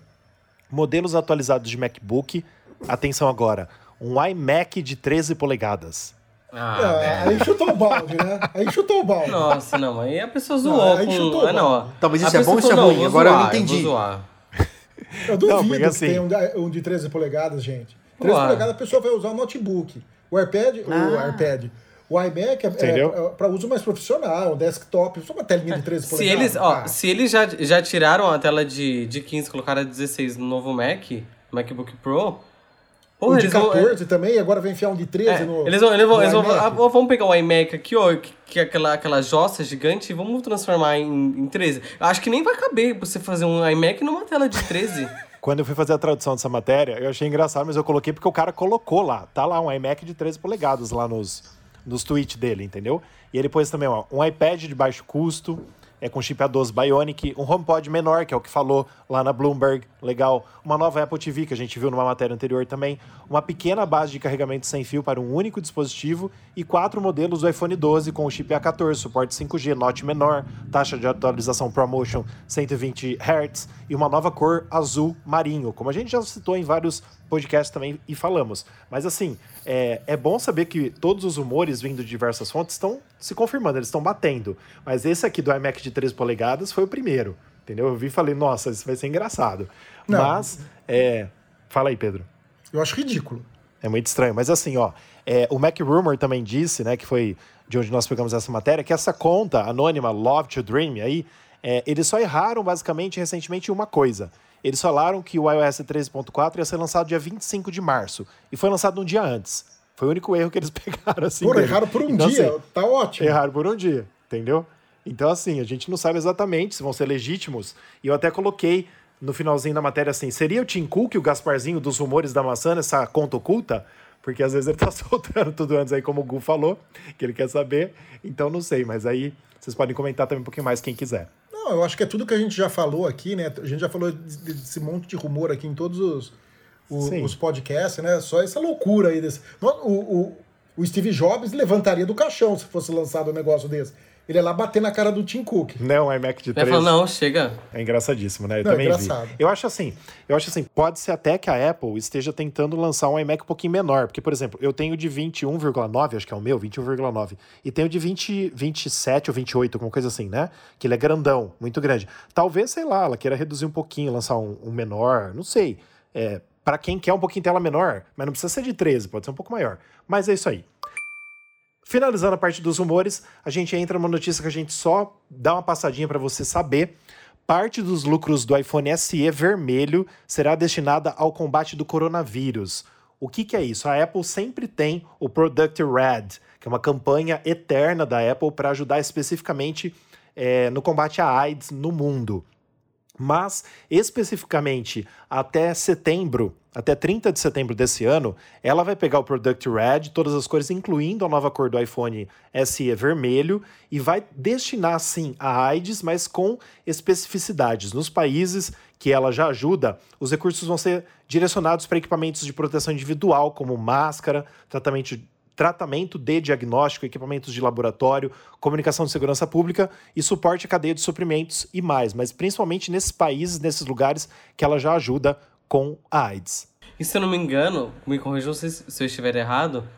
modelos atualizados de MacBook. Atenção agora, um iMac de 13 polegadas. Ah, é, aí chutou o balde, né? Aí chutou o balde. Nossa, não, aí a pessoa zoou. Aí com... chutou ah, não. Talvez isso é bom ou isso é ruim? Agora zoar, eu não entendi. Eu, eu duvido não, assim... que tenha um, de 13 polegadas, gente. 13 Ué. polegadas a pessoa vai usar o notebook. O iPad, ah. o iPad. O iMac é, é, é para uso mais profissional, desktop, só uma telinha de 13 se polegadas. Eles, ó, se eles já, já tiraram a tela de, de 15 e colocaram a 16 no novo Mac, MacBook Pro, Porra, um de 14 vão, também, e agora vai enfiar um de 13 é, no. Eles vão, eles vão, eles vão ah, vamos pegar o iMac aqui, ó, que, que é aquela, aquela jossa gigante, e vamos transformar em, em 13. Acho que nem vai caber você fazer um iMac numa tela de 13. Quando eu fui fazer a tradução dessa matéria, eu achei engraçado, mas eu coloquei porque o cara colocou lá. Tá lá um iMac de 13 polegadas lá nos, nos tweets dele, entendeu? E ele pôs também ó, um iPad de baixo custo, é com chip A12 Bionic, um HomePod menor, que é o que falou lá na Bloomberg, legal. Uma nova Apple TV, que a gente viu numa matéria anterior também. Uma pequena base de carregamento sem fio para um único dispositivo e quatro modelos do iPhone 12 com o chip A14, suporte 5G, note menor, taxa de atualização ProMotion 120 Hz e uma nova cor azul marinho, como a gente já citou em vários podcasts também e falamos. Mas assim, é, é bom saber que todos os rumores vindo de diversas fontes estão se confirmando, eles estão batendo. Mas esse aqui do iMac de 13 polegadas foi o primeiro, entendeu? Eu vi e falei, nossa, isso vai ser engraçado. Não. Mas, é... fala aí, Pedro. Eu acho ridículo. É muito estranho. Mas assim, ó, é, o Mac Rumor também disse, né, que foi de onde nós pegamos essa matéria, que essa conta anônima Love to Dream aí, é, eles só erraram basicamente recentemente uma coisa. Eles falaram que o iOS 13.4 ia ser lançado dia 25 de março e foi lançado um dia antes. Foi o único erro que eles pegaram, assim. Por erraram por um então, dia, assim, tá ótimo. Erraram por um dia, entendeu? Então, assim, a gente não sabe exatamente se vão ser legítimos. E eu até coloquei no finalzinho da matéria assim: seria o Tim Cook, o Gasparzinho dos rumores da maçã, essa conta oculta? Porque às vezes ele tá soltando tudo antes aí, como o Gu falou, que ele quer saber. Então não sei, mas aí vocês podem comentar também um pouquinho mais quem quiser. Não, eu acho que é tudo que a gente já falou aqui, né? A gente já falou desse monte de rumor aqui em todos os, o, os podcasts, né? Só essa loucura aí desse. O, o, o Steve Jobs levantaria do caixão se fosse lançado um negócio desse. Ele ia lá bater na cara do Tim Cook. Não, um iMac de 3. Ele falou, não, chega. É engraçadíssimo, né? Eu não, também é engraçado. vi. Eu acho assim, eu acho assim, pode ser até que a Apple esteja tentando lançar um iMac um pouquinho menor, porque por exemplo, eu tenho de 21,9, acho que é o meu, 21,9, e tenho de 20, 27 ou 28, alguma coisa assim, né? Que ele é grandão, muito grande. Talvez, sei lá, ela queira reduzir um pouquinho, lançar um, um menor, não sei. É, para quem quer um pouquinho tela menor, mas não precisa ser de 13, pode ser um pouco maior. Mas é isso aí. Finalizando a parte dos rumores, a gente entra numa notícia que a gente só dá uma passadinha para você saber. Parte dos lucros do iPhone SE vermelho será destinada ao combate do coronavírus. O que, que é isso? A Apple sempre tem o Product Red, que é uma campanha eterna da Apple para ajudar especificamente é, no combate à AIDS no mundo. Mas, especificamente, até setembro, até 30 de setembro desse ano, ela vai pegar o Product Red, todas as cores, incluindo a nova cor do iPhone SE vermelho, e vai destinar sim a AIDS, mas com especificidades. Nos países que ela já ajuda, os recursos vão ser direcionados para equipamentos de proteção individual, como máscara, tratamento tratamento de diagnóstico, equipamentos de laboratório, comunicação de segurança pública e suporte à cadeia de suprimentos e mais, mas principalmente nesses países, nesses lugares que ela já ajuda com a AIDS. E se eu não me engano, me corrijam se, se eu estiver errado,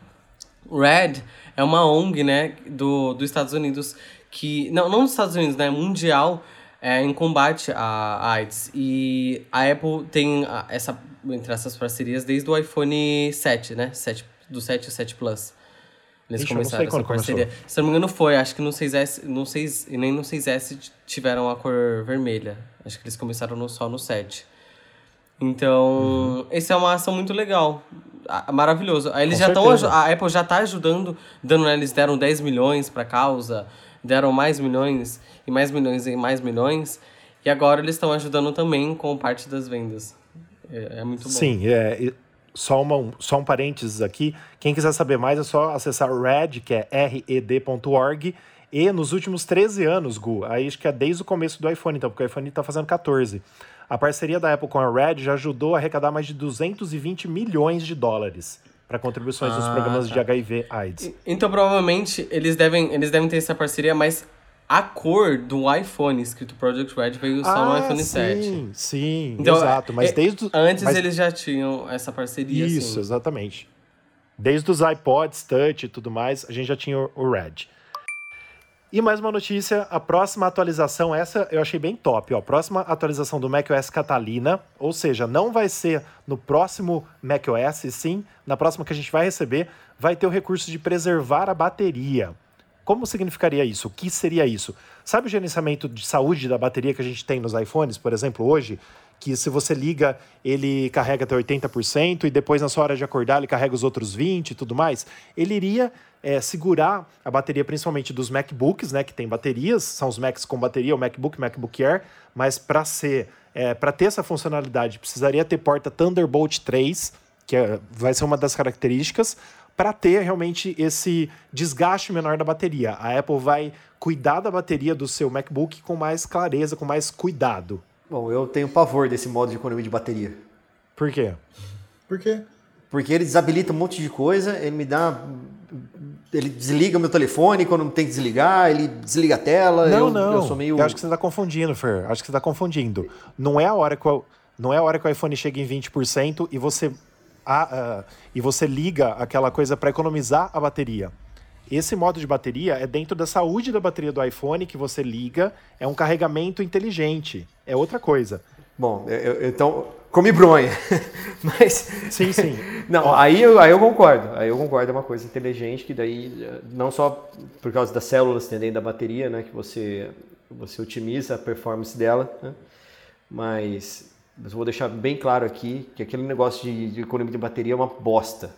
RED é uma ONG, né, do, dos Estados Unidos que não não dos Estados Unidos, né, mundial é, em combate à AIDS e a Apple tem essa entre essas parcerias desde o iPhone 7, né, 7 do 7 e 7 Plus. Eles Ixi, começaram essa parceria. Começou. Se não me engano, foi. Acho que no 6S, no 6, e nem no 6S tiveram a cor vermelha. Acho que eles começaram no, só no 7. Então, uhum. essa é uma ação muito legal. Maravilhoso. Aí eles Com já estão. A Apple já está ajudando, dando, né, eles deram 10 milhões para a causa, deram mais milhões, e mais milhões e mais milhões. E agora eles estão ajudando também com parte das vendas. É, é muito bom. Sim, é, só, uma, só um parênteses aqui. Quem quiser saber mais é só acessar red, que é red.org. E nos últimos 13 anos, Gu, aí acho que é desde o começo do iPhone, então, porque o iPhone está fazendo 14. A parceria da Apple com a Red já ajudou a arrecadar mais de 220 milhões de dólares para contribuições ah, dos programas tá. de HIV AIDS. Então, provavelmente, eles devem, eles devem ter essa parceria, mas a cor do iPhone escrito Project Red veio só ah, no iPhone sim, 7. Sim, sim, então, exato. Mas é, desde antes mas... eles já tinham essa parceria. Isso, assim. exatamente. Desde os iPods, Touch e tudo mais, a gente já tinha o Red. E mais uma notícia, a próxima atualização, essa eu achei bem top, ó. Próxima atualização do macOS Catalina, ou seja, não vai ser no próximo macOS, sim, na próxima que a gente vai receber, vai ter o recurso de preservar a bateria. Como significaria isso? O que seria isso? Sabe o gerenciamento de saúde da bateria que a gente tem nos iPhones, por exemplo, hoje? Que se você liga, ele carrega até 80% e depois, na sua hora de acordar, ele carrega os outros 20% e tudo mais. Ele iria é, segurar a bateria, principalmente dos MacBooks, né? Que tem baterias, são os Macs com bateria, o MacBook, MacBook Air, mas para ser. É, para ter essa funcionalidade, precisaria ter porta Thunderbolt 3, que é, vai ser uma das características para ter realmente esse desgaste menor da bateria. A Apple vai cuidar da bateria do seu MacBook com mais clareza, com mais cuidado. Bom, eu tenho pavor desse modo de economia de bateria. Por quê? Por quê? Porque ele desabilita um monte de coisa, ele me dá. Ele desliga o meu telefone quando tem que desligar, ele desliga a tela. Não, eu, não. Eu sou meio. Eu acho que você está confundindo, Fer. Acho que você está confundindo. Não é a hora que o, não é a hora que o iPhone chega em 20% e você a, e você liga aquela coisa para economizar a bateria. Esse modo de bateria é dentro da saúde da bateria do iPhone que você liga, é um carregamento inteligente, é outra coisa. Bom, eu, eu, então come bronha. Mas sim, sim. Não, aí eu, aí eu concordo. Aí eu concordo, é uma coisa inteligente que daí não só por causa das células dentro da bateria, né, que você você otimiza a performance dela, né? Mas mas vou deixar bem claro aqui que aquele negócio de, de economia de bateria é uma bosta.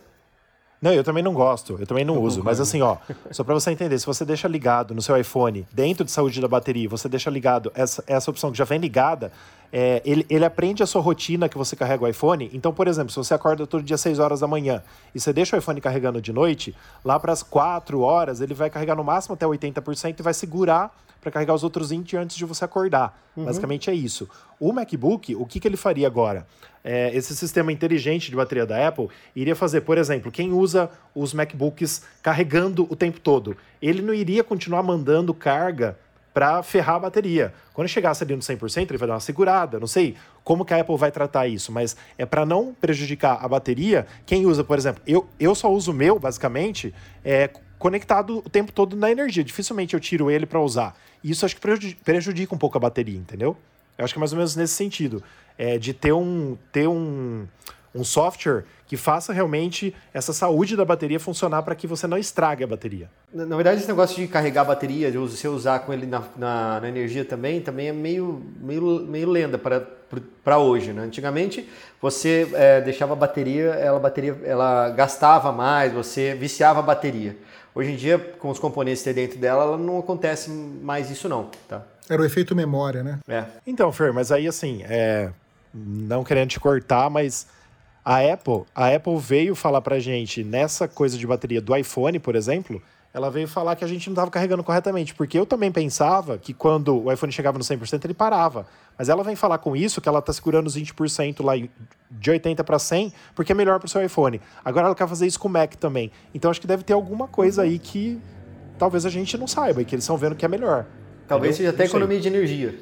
Não, eu também não gosto, eu também não eu uso. Mas assim, ó, só para você entender, se você deixa ligado no seu iPhone, dentro de saúde da bateria, você deixa ligado essa, essa opção que já vem ligada, é, ele, ele aprende a sua rotina que você carrega o iPhone. Então, por exemplo, se você acorda todo dia às 6 horas da manhã e você deixa o iPhone carregando de noite, lá para as 4 horas ele vai carregar no máximo até 80% e vai segurar para carregar os outros 20 antes de você acordar. Uhum. Basicamente é isso. O MacBook, o que, que ele faria agora? É, esse sistema inteligente de bateria da Apple iria fazer, por exemplo, quem usa os MacBooks carregando o tempo todo, ele não iria continuar mandando carga para ferrar a bateria. Quando chegasse ali no 100%, ele vai dar uma segurada. Não sei como que a Apple vai tratar isso, mas é para não prejudicar a bateria. Quem usa, por exemplo, eu, eu só uso o meu, basicamente, é, conectado o tempo todo na energia. Dificilmente eu tiro ele para usar. E isso acho que prejudica um pouco a bateria, entendeu? Eu acho que é mais ou menos nesse sentido. É, de ter um, ter um, um software que faça realmente essa saúde da bateria funcionar para que você não estrague a bateria. Na, na, verdade, esse negócio de carregar a bateria, de você usar com ele na, na, na energia também, também é meio, meio, meio lenda para hoje. Né? Antigamente, você é, deixava a bateria, ela, bateria, ela gastava mais, você viciava a bateria. Hoje em dia, com os componentes que tem dentro dela, ela não acontece mais isso não, tá? Era o efeito memória, né? É. Então, Fer, mas aí assim, é... não querendo te cortar, mas a Apple, a Apple veio falar pra gente nessa coisa de bateria do iPhone, por exemplo, ela veio falar que a gente não estava carregando corretamente, porque eu também pensava que quando o iPhone chegava no 100% ele parava. Mas ela vem falar com isso que ela está segurando os 20% lá de 80 para 100, porque é melhor para o seu iPhone. Agora ela quer fazer isso com o Mac também. Então acho que deve ter alguma coisa aí que talvez a gente não saiba e que eles estão vendo que é melhor. Talvez seja até economia de energia.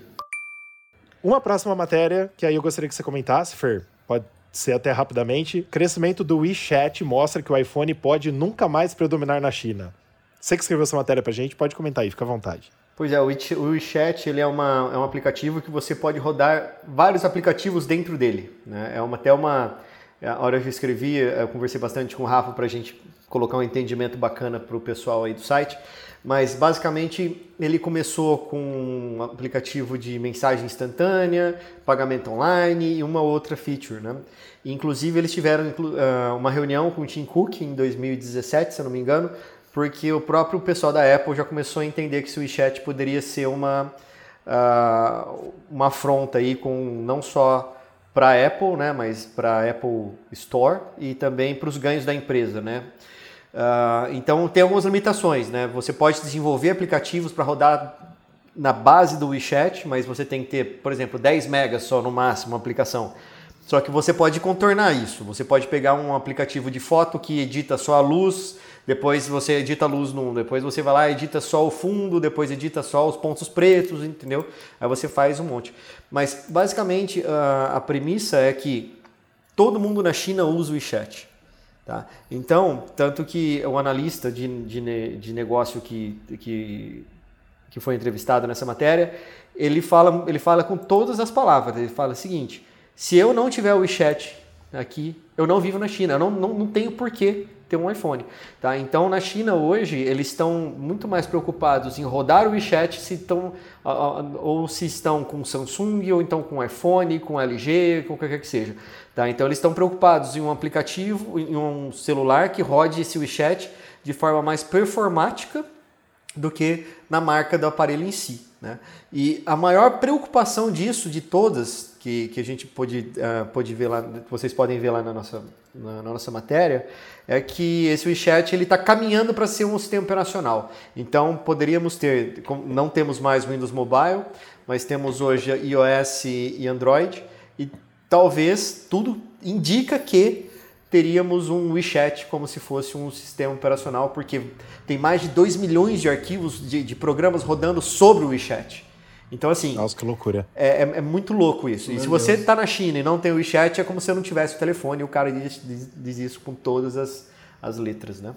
Uma próxima matéria que aí eu gostaria que você comentasse, Fer, pode ser até rapidamente. Crescimento do WeChat mostra que o iPhone pode nunca mais predominar na China. Você que escreveu essa matéria pra gente, pode comentar aí, fica à vontade. Pois é, o WeChat ele é, uma, é um aplicativo que você pode rodar vários aplicativos dentro dele. Né? É uma, até uma. A hora que eu escrevi, eu conversei bastante com o Rafa para a gente colocar um entendimento bacana para o pessoal aí do site. Mas basicamente ele começou com um aplicativo de mensagem instantânea, pagamento online e uma outra feature. Né? inclusive eles tiveram uh, uma reunião com o Tim Cook em 2017, se eu não me engano, porque o próprio pessoal da Apple já começou a entender que o WeChat poderia ser uma, uh, uma afronta aí com não só para a Apple, né, mas para a Apple Store e também para os ganhos da empresa, né. Uh, então tem algumas limitações, né? Você pode desenvolver aplicativos para rodar na base do WeChat, mas você tem que ter, por exemplo, 10 megas só no máximo uma aplicação. Só que você pode contornar isso. Você pode pegar um aplicativo de foto que edita só a luz, depois você edita a luz num, depois você vai lá edita só o fundo, depois edita só os pontos pretos, entendeu? Aí você faz um monte. Mas basicamente a, a premissa é que todo mundo na China usa o WeChat. Tá? Então, tanto que o analista de, de, de negócio que, que, que foi entrevistado nessa matéria, ele fala, ele fala com todas as palavras. Ele fala o seguinte: se eu não tiver o WeChat aqui, eu não vivo na China, eu não, não, não tenho porquê ter um iPhone. Tá? Então, na China hoje, eles estão muito mais preocupados em rodar o WeChat se estão, ou se estão com Samsung, ou então com iPhone, com LG, com qualquer que seja. Tá? Então, eles estão preocupados em um aplicativo, em um celular que rode esse WeChat de forma mais performática do que na marca do aparelho em si. Né? E a maior preocupação disso, de todas, que, que a gente pode, uh, pode ver lá, vocês podem ver lá na nossa, na, na nossa matéria, é que esse WeChat ele está caminhando para ser um sistema operacional. Então poderíamos ter, não temos mais Windows Mobile, mas temos hoje iOS e Android, e talvez tudo indica que teríamos um WeChat como se fosse um sistema operacional, porque tem mais de 2 milhões de arquivos de, de programas rodando sobre o WeChat. Então, assim. Nossa, que loucura. É, é, é muito louco isso. Meu e se Deus. você está na China e não tem o WeChat, é como se eu não tivesse o telefone. E o cara diz, diz, diz, isso com todas as, as letras, né?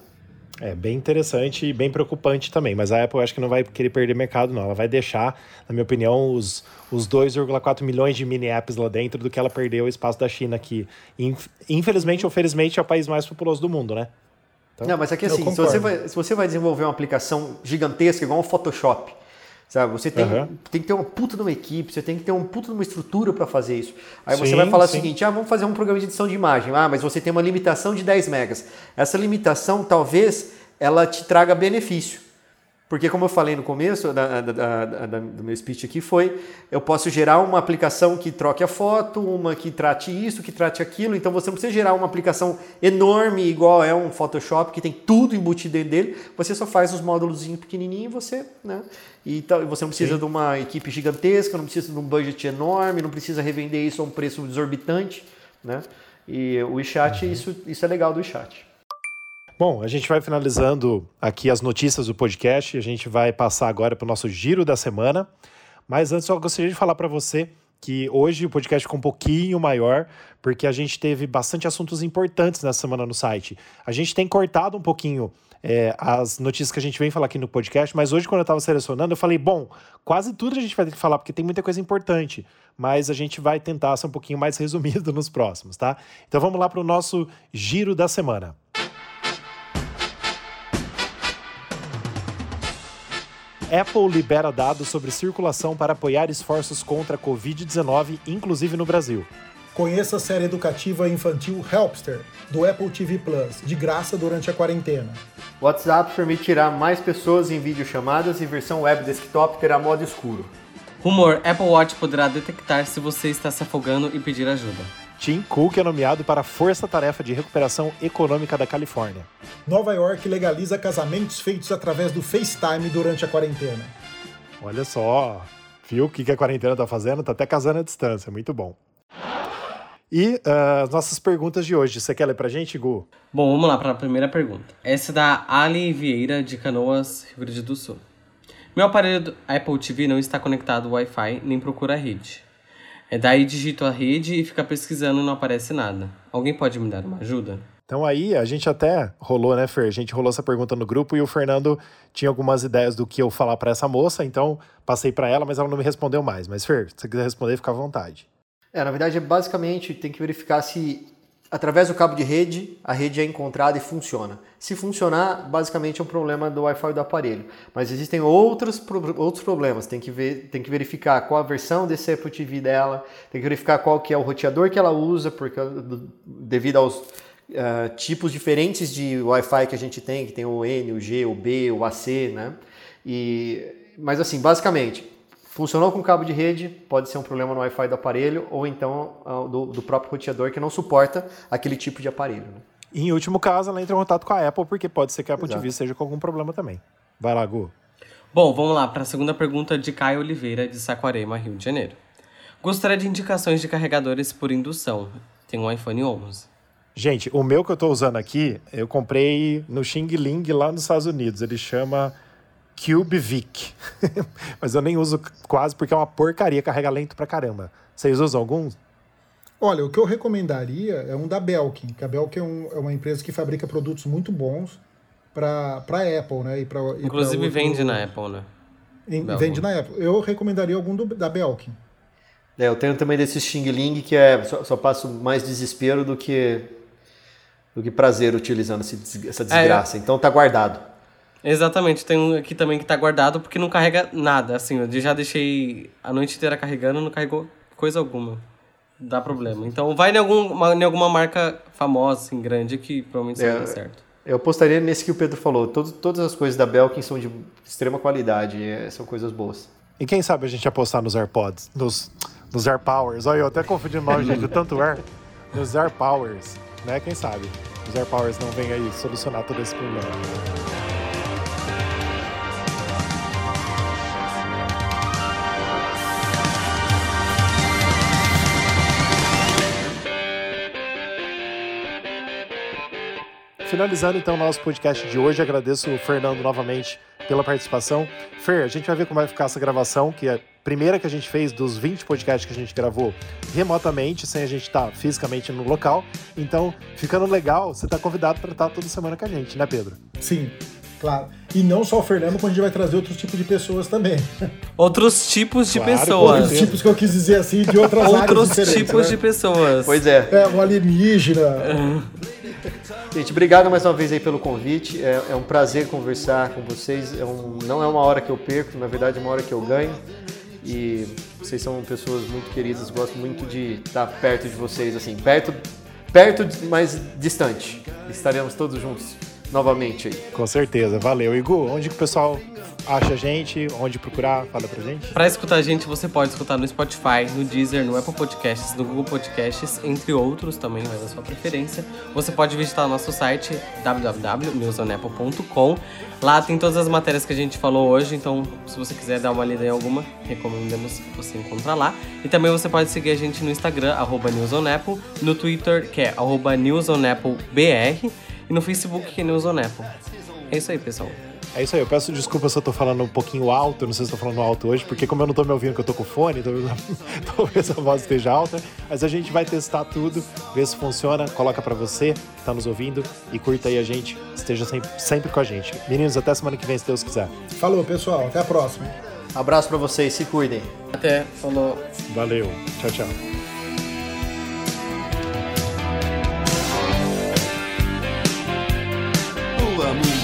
É bem interessante e bem preocupante também. Mas a Apple acho que não vai querer perder mercado, não. Ela vai deixar, na minha opinião, os, os 2,4 milhões de mini apps lá dentro do que ela perdeu o espaço da China, que infelizmente ou felizmente é o país mais populoso do mundo, né? Então, não, mas aqui assim, se você, vai, se você vai desenvolver uma aplicação gigantesca, igual um Photoshop, Sabe? Você tem, uhum. tem que ter uma puta de uma equipe, você tem que ter uma puta de uma estrutura para fazer isso. Aí sim, você vai falar sim. o seguinte: ah, vamos fazer um programa de edição de imagem. Ah, mas você tem uma limitação de 10 megas. Essa limitação talvez ela te traga benefício. Porque, como eu falei no começo da, da, da, do meu speech aqui, foi eu posso gerar uma aplicação que troque a foto, uma que trate isso, que trate aquilo. Então, você não precisa gerar uma aplicação enorme, igual é um Photoshop, que tem tudo embutido dentro dele. Você só faz os módulos pequenininhos e você. Né, e você não precisa Sim. de uma equipe gigantesca, não precisa de um budget enorme, não precisa revender isso a um preço exorbitante. Né? E o WeChat, uhum. isso, isso é legal do WeChat. Bom, a gente vai finalizando aqui as notícias do podcast. A gente vai passar agora para o nosso giro da semana. Mas antes, eu gostaria de falar para você que hoje o podcast ficou um pouquinho maior, porque a gente teve bastante assuntos importantes nessa semana no site. A gente tem cortado um pouquinho é, as notícias que a gente vem falar aqui no podcast, mas hoje, quando eu estava selecionando, eu falei: bom, quase tudo a gente vai ter que falar, porque tem muita coisa importante, mas a gente vai tentar ser um pouquinho mais resumido nos próximos, tá? Então vamos lá para o nosso giro da semana. Apple libera dados sobre circulação para apoiar esforços contra a Covid-19, inclusive no Brasil. Conheça a série educativa infantil Helpster, do Apple TV Plus, de graça durante a quarentena. WhatsApp permitirá mais pessoas em videochamadas e versão web desktop terá modo escuro. Rumor: Apple Watch poderá detectar se você está se afogando e pedir ajuda. Tim Cook é nomeado para a Força Tarefa de Recuperação Econômica da Califórnia. Nova York legaliza casamentos feitos através do FaceTime durante a quarentena. Olha só, viu o que a quarentena está fazendo? Está até casando à distância, muito bom. E uh, as nossas perguntas de hoje, você quer ler pra gente, Gu? Bom, vamos lá para a primeira pergunta. Essa é da Ali Vieira, de Canoas, Rio Grande do Sul. Meu aparelho Apple TV não está conectado ao Wi-Fi nem procura a rede. É daí digito a rede e fica pesquisando e não aparece nada. Alguém pode me dar uma ajuda? Então aí a gente até rolou, né, Fer? A gente rolou essa pergunta no grupo e o Fernando tinha algumas ideias do que eu falar para essa moça, então passei para ela, mas ela não me respondeu mais. Mas Fer, se você quiser responder, fica à vontade. É, na verdade, basicamente tem que verificar se através do cabo de rede, a rede é encontrada e funciona. Se funcionar, basicamente é um problema do Wi-Fi do aparelho. Mas existem outros, outros problemas. Tem que, ver, tem que verificar qual a versão desse Apple TV dela, tem que verificar qual que é o roteador que ela usa, porque devido aos uh, tipos diferentes de Wi-Fi que a gente tem, que tem o N, o G, o B, o AC, né? E, mas assim, basicamente, Funcionou com cabo de rede, pode ser um problema no Wi-Fi do aparelho ou então uh, do, do, próprio roteador que não suporta aquele tipo de aparelho. Né? Em último caso, ela entra em contato com a Apple, porque pode ser que a Apple Exato. TV seja com algum problema também. Vai lá, Gu. Bom, vamos lá para a segunda pergunta de Caio Oliveira, de Saquarema, Rio de Janeiro. Gostaria de indicações de carregadores por indução. Tem um iPhone 11. Gente, o meu que eu estou usando aqui, eu comprei no Xing Ling lá nos Estados Unidos. Ele chama CubeVic. Mas eu nem uso quase porque é uma porcaria, carrega lento pra caramba. Vocês usam algum? Olha, o que eu recomendaria é um da Belkin, que a Belkin é, um, é uma empresa que fabrica produtos muito bons para Apple, né? E pra, e Inclusive outro... vende na Apple, né? Em, vende na Apple. Eu recomendaria algum do, da Belkin. É, eu tenho também desse Xing Ling que é só, só passo mais desespero do que do que prazer utilizando esse, essa desgraça. É, eu... Então tá guardado. Exatamente, tem um aqui também que tá guardado porque não carrega nada. Assim, eu já deixei a noite inteira carregando, não carregou coisa alguma. Dá problema. Então vai em, algum, em alguma marca famosa, assim, grande, que provavelmente é, vai dar certo. Eu apostaria nesse que o Pedro falou. Todo, todas as coisas da Belkin são de extrema qualidade, é, são coisas boas. E quem sabe a gente apostar nos AirPods, nos, nos AirPowers. Olha, eu até confundi o nome, gente, tanto Air. Nos AirPowers, né? Quem sabe? Os AirPowers não vêm aí solucionar todo esse problema. Finalizando então o nosso podcast de hoje, agradeço o Fernando novamente pela participação. Fer, a gente vai ver como vai ficar essa gravação, que é a primeira que a gente fez dos 20 podcasts que a gente gravou remotamente, sem a gente estar fisicamente no local. Então, ficando legal, você está convidado para estar toda semana com a gente, né, Pedro? Sim, claro. E não só o Fernando, quando a gente vai trazer outros tipos de pessoas também. Outros tipos de claro, pessoas. Outros tipos que eu quis dizer assim, de outras outros áreas Outros tipos né? de pessoas. Pois é. É, um alienígena. Gente, obrigado mais uma vez aí pelo convite. É, é um prazer conversar com vocês. É um, não é uma hora que eu perco, na verdade é uma hora que eu ganho. E vocês são pessoas muito queridas. Gosto muito de estar perto de vocês, assim, perto, perto, mas distante. Estaremos todos juntos novamente aí. Com certeza, valeu. Igor, onde que o pessoal acha a gente, onde procurar, fala pra gente. Pra escutar a gente, você pode escutar no Spotify, no Deezer, no Apple Podcasts, no Google Podcasts, entre outros também, vai da sua preferência. Você pode visitar o nosso site www.newsonapple.com. Lá tem todas as matérias que a gente falou hoje, então se você quiser dar uma lida em alguma, recomendamos que você encontre lá. E também você pode seguir a gente no Instagram, arroba newsonapple, no Twitter, que é arroba newsonapplebr, e no Facebook, que é newsonapple. É isso aí, pessoal. É isso aí, eu peço desculpa se eu tô falando um pouquinho alto, não sei se eu tô falando alto hoje, porque como eu não tô me ouvindo que eu tô com fone, talvez, talvez a voz esteja alta, mas a gente vai testar tudo, ver se funciona, coloca para você que tá nos ouvindo e curta aí a gente, esteja sempre, sempre com a gente. Meninos, até semana que vem, se Deus quiser. Falou, pessoal, até a próxima. Abraço para vocês, se cuidem. Até, falou. Valeu, tchau, tchau. mundo.